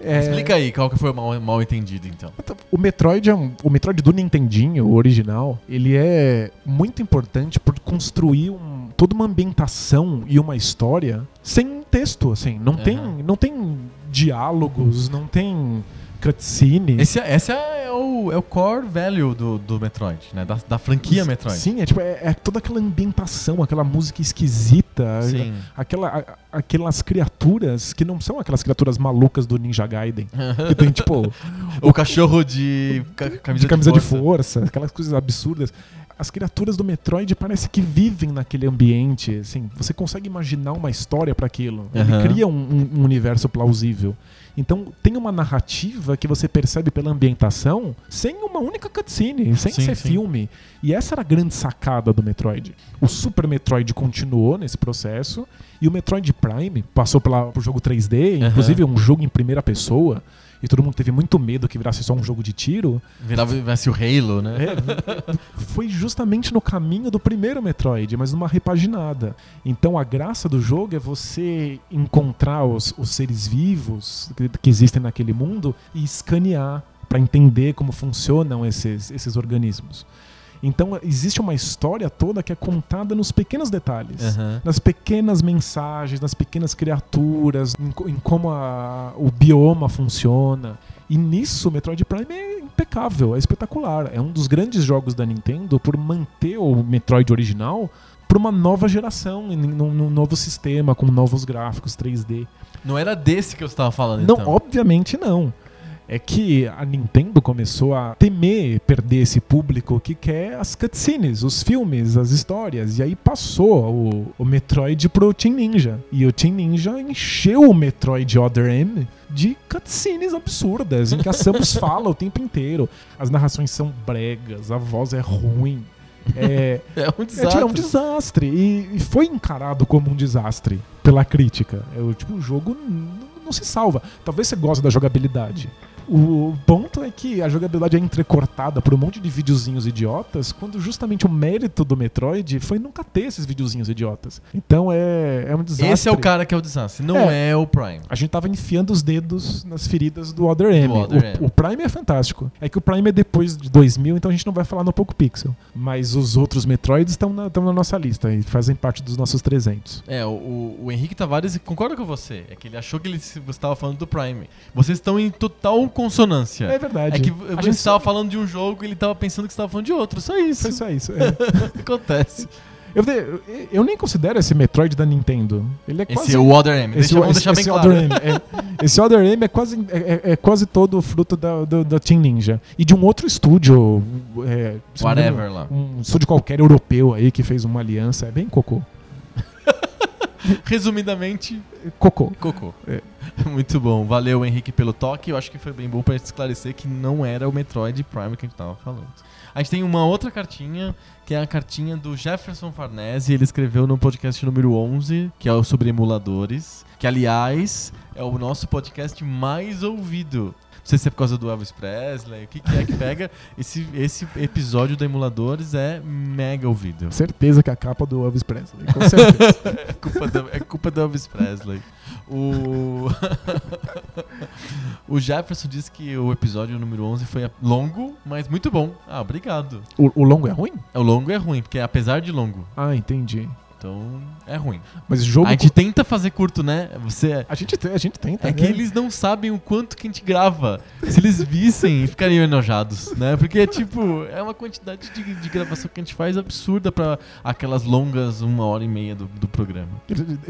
B: É-
A: Explica aí qual que foi o mal, mal entendido, então.
B: O Metroid é um, o Metroid do Nintendinho, o original, ele é muito importante por construir um- toda uma ambientação e uma história sem texto, assim, não tem,
A: Aham.
B: não tem diálogos, não tem cutscene.
A: Esse, é- esse é, o, é o core value do, do Metroid, né? Da, da franquia Metroid.
B: Sim, é, tipo, é, é toda aquela ambientação, aquela música esquisita,
A: Sim.
B: aquela, a- aquelas criaturas que não são aquelas criaturas malucas do Ninja Gaiden. Que tem, tipo, [LAUGHS]
A: o cachorro de ca- camisa,
B: de camisa
A: de
B: de
A: força.
B: força, aquelas coisas absurdas. As criaturas do Metroid parece que vivem naquele ambiente, assim, você consegue imaginar uma história para aquilo. Ele cria um, um- um universo plausível. Então tem uma narrativa que você percebe pela ambientação sem uma única cutscene, sem
A: Sim,
B: ser
A: sim.
B: filme. E essa era a grande sacada do Metroid. O Super Metroid continuou nesse processo e o Metroid Prime passou pela, pro jogo 3D,
A: Aham.
B: inclusive um jogo em primeira pessoa. E todo mundo teve muito medo que virasse só um jogo de tiro.
A: Virava virasse o Halo, né?
B: É, foi justamente no caminho do primeiro Metroid, mas numa repaginada. Então a graça do jogo é você encontrar os, os seres vivos que, que existem naquele mundo e escanear para entender como funcionam esses, esses organismos. Então existe uma história toda que é contada nos pequenos detalhes
A: Aham.
B: nas pequenas mensagens, nas pequenas criaturas, em, em como a- o bioma funciona. E nisso, o Metroid Prime é impecável, é espetacular. É um dos grandes jogos da Nintendo por manter o Metroid original para uma nova geração, num, num novo sistema, com novos gráficos 3D.
A: Não era desse que eu estava falando,
B: Não,
A: então.
B: obviamente não. É que a Nintendo começou a temer perder esse público que quer as cutscenes, os filmes, as histórias. E aí passou o, o Metroid pro Team Ninja. E o Team Ninja encheu o Metroid Other M de cutscenes absurdas, em que a Samus [LAUGHS] fala o tempo inteiro. As narrações são bregas, a voz é ruim. É, [LAUGHS]
A: É um
B: é,
A: desastre.
B: tipo, é um desastre. E, e foi encarado como um desastre pela crítica. É, o- tipo, o jogo não se salva. Talvez você goste da jogabilidade. O ponto é que a jogabilidade é entrecortada por um monte de videozinhos idiotas, quando justamente o mérito do Metroid foi nunca ter esses videozinhos idiotas. Então é, é um desastre.
A: Esse é o cara que é o desastre, não é, o Prime.
B: A gente tava enfiando os dedos nas feridas do Other M.
A: Other
B: o,
A: M.
B: o Prime é fantástico. É que o Prime é depois de 2000, então a gente não vai falar no Poco Pixel. Mas os outros Metroids estão na, na nossa lista e fazem parte dos nossos 300.
A: É, o, o- Henrique Tavares concorda com você. É que ele achou que ele você estava falando do Prime. Vocês estão em total consonância.
B: É verdade.
A: É que
B: A
A: você
B: gente
A: estava falando de um jogo e ele estava pensando que você estava falando de outro. Só isso.
B: Foi só isso. é. [LAUGHS]
A: Acontece.
B: Eu, eu, nem considero esse Metroid da Nintendo. Ele é quase.
A: Esse é o Other M.
B: Esse,
A: Deixa, bem
B: esse
A: claro.
B: Other M, é, esse Other M é quase, é, é- é quase todo fruto da, do- da Team Ninja. E de um outro estúdio. É,
A: Whatever lá.
B: Um estúdio qualquer europeu aí que fez uma aliança. É bem cocô.
A: Resumidamente,
B: Cocô.
A: cocô.
B: É. [LAUGHS]
A: Muito bom. Valeu, Henrique, pelo toque. Eu acho que foi bem bom pra gente esclarecer que não era o Metroid Prime que a gente tava falando. A gente tem uma outra cartinha, que é a cartinha do Jefferson Farnese. Ele escreveu no podcast número 11, que é o sobre emuladores. Que, aliás, é o nosso podcast mais ouvido. Não sei se é por causa do Elvis Presley, o que, que é que pega. Esse, esse episódio do Emuladores é mega ouvido.
B: Certeza que é a capa do Elvis Presley. Com certeza. [LAUGHS]
A: É culpa do, é culpa do Elvis Presley. O... [LAUGHS] o Jefferson disse que o episódio número 11 foi longo, mas muito bom. Ah, obrigado.
B: o, o longo é ruim?
A: O longo é ruim, porque é apesar de longo.
B: Ah, entendi.
A: Então, é ruim.
B: Mas jogo.
A: A gente tenta fazer curto, né? Você...
B: A gente, te- a gente tenta.
A: É que
B: né?
A: eles não sabem o quanto que a gente grava. Se eles vissem, [LAUGHS] ficariam enojados, né? Porque, tipo, é uma quantidade de, de gravação que a gente faz absurda pra aquelas longas uma hora e meia do, do programa.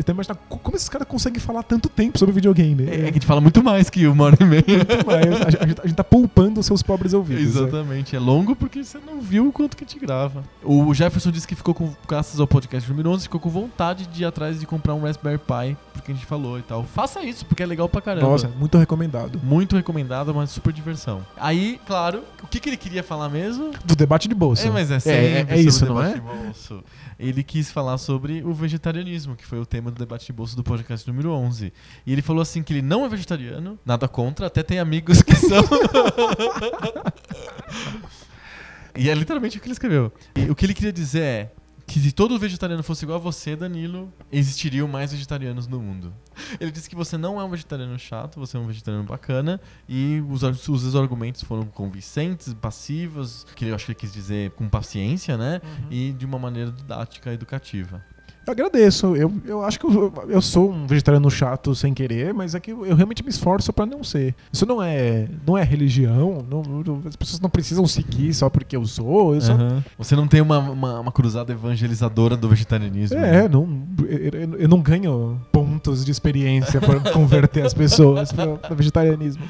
B: Imaginando co- como esses caras conseguem falar tanto tempo sobre videogame.
A: É, é que a gente fala muito mais que uma hora e meia.
B: muito mais. A, gente- a gente, tá poupando os seus pobres ouvidos. né?
A: Exatamente, é longo porque você não viu o quanto que a gente grava. O Jefferson disse que ficou com, graças ao podcast número 11, ficou com vontade de ir atrás de comprar um Raspberry Pi, porque a gente falou e tal. Faça isso, porque é legal pra caramba.
B: Nossa, muito recomendado.
A: Muito recomendado, uma super diversão. Aí, claro, o que, que ele queria falar mesmo?
B: Do debate de bolsa.
A: É, mas é
B: é,
A: sempre
B: é
A: sobre
B: isso, não
A: debate
B: é?
A: de bolso. Ele quis falar sobre o vegetarianismo, que foi o tema do debate de bolso do podcast número 11. E ele falou assim que ele não é vegetariano, nada contra, até tem amigos que são. [LAUGHS] e é literalmente o que ele escreveu. E o que ele queria dizer é que se todo vegetariano fosse igual a você, Danilo, existiriam mais vegetarianos no mundo. Ele disse que você não é um vegetariano chato, você é um vegetariano bacana e os, os seus argumentos foram convincentes, passivos, que eu acho que ele quis dizer com paciência, né? E de uma maneira didática, educativa.
B: Eu agradeço. Eu, eu acho que eu, eu sou um vegetariano chato sem querer, mas é que eu, eu realmente me esforço pra não ser. Isso não é, não é religião. não- não- as pessoas não precisam seguir só porque eu sou. Eu só.
A: Você não tem uma, uma, uma cruzada evangelizadora do vegetarianismo. né?
B: É, não, eu, eu- não ganho pontos de experiência para converter as pessoas para vegetarianismo.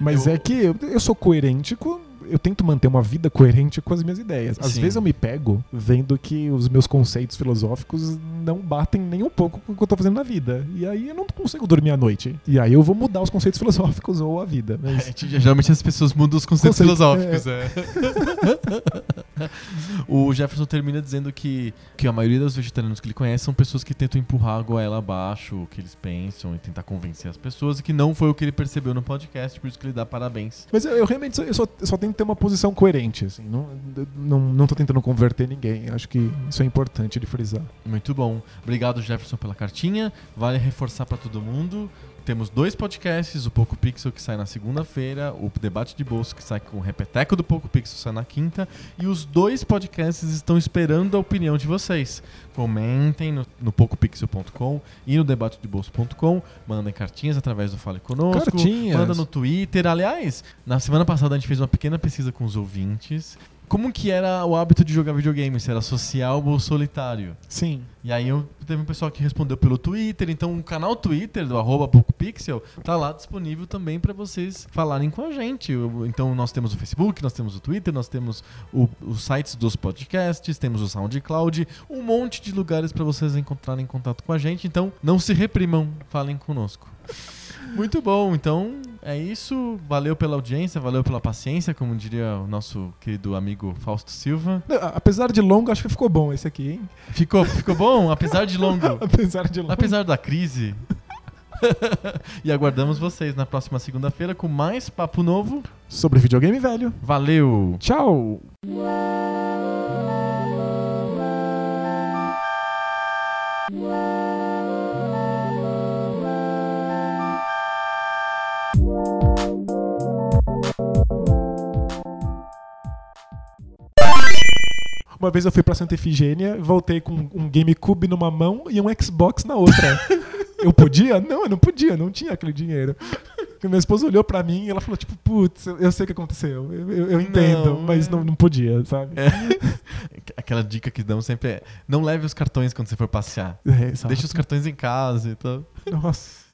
B: Mas é que eu, eu sou coerente com. Eu tento manter uma vida coerente com as minhas ideias. Às
A: Sim.
B: vezes eu me pego vendo que os meus conceitos filosóficos não batem nem um pouco com o que eu tô fazendo na vida. E aí eu não consigo dormir à noite. E aí eu vou mudar os conceitos filosóficos ou a vida. [LAUGHS]
A: É,
B: Mas
A: geralmente as pessoas mudam os conceitos
B: Conceitos,
A: filosóficos. É. [LAUGHS] o Jefferson termina dizendo que, que a maioria dos vegetarianos que ele conhece são pessoas que tentam empurrar a goela abaixo, o que eles pensam e tentar convencer as pessoas, e que não foi o que ele percebeu no podcast, por isso que ele dá parabéns.
B: Mas eu, eu realmente só, eu só, eu só tenho que ter uma posição coerente, assim. Não, não, não tô tentando converter ninguém. Acho que isso é importante de frisar.
A: Muito bom. Obrigado, Jefferson, pela cartinha. Vale reforçar pra todo mundo. Temos dois podcasts, o Poco Pixel que sai na segunda-feira, o Debate de Bolso que sai com o Repeteco do Poco Pixel sai na quinta, e os dois podcasts estão esperando a opinião de vocês. Comentem no, no pocopixel.com e no debatedebolso.com, mandem cartinhas através do Fale Conosco,
B: Cartinhas.
A: manda no Twitter. Aliás, na semana passada a gente fez uma pequena pesquisa com os ouvintes. Como que era o hábito de jogar videogame? Se era social ou solitário?
B: Sim.
A: E aí eu, teve um pessoal que respondeu pelo Twitter, então o canal Twitter do arroba PocoPixel tá lá disponível também para vocês falarem com a gente. Então nós temos o Facebook, nós temos o Twitter, nós temos o- os sites dos podcasts, temos o SoundCloud, um monte de lugares para vocês encontrarem contato com a gente. Então não se reprimam, falem conosco. Muito bom, então é isso. Valeu pela audiência, valeu pela paciência, como diria o nosso querido amigo Fausto Silva.
B: Não, Apesar de longo, acho que ficou bom esse aqui, hein?
A: Ficou, ficou bom, apesar de longo. [LAUGHS]
B: Apesar de longo.
A: Apesar da crise. [LAUGHS] e aguardamos vocês na próxima segunda-feira com mais papo novo.
B: Sobre videogame velho.
A: Valeu!
B: Tchau! Uma vez eu fui pra Santa Efigênia, voltei com um GameCube numa mão e um Xbox na outra. eu podia? Não, eu não podia, não tinha aquele dinheiro. E minha esposa olhou pra mim e ela falou, tipo, putz, eu eu sei o que aconteceu. Eu, eu- eu entendo,
A: Não,
B: mas
A: é.
B: não, não podia, sabe?
A: É. [LAUGHS] Aquela dica que dão sempre é: não leve os cartões quando você for passear.
B: É.
A: Deixa os cartões em casa e tal.
B: Nossa.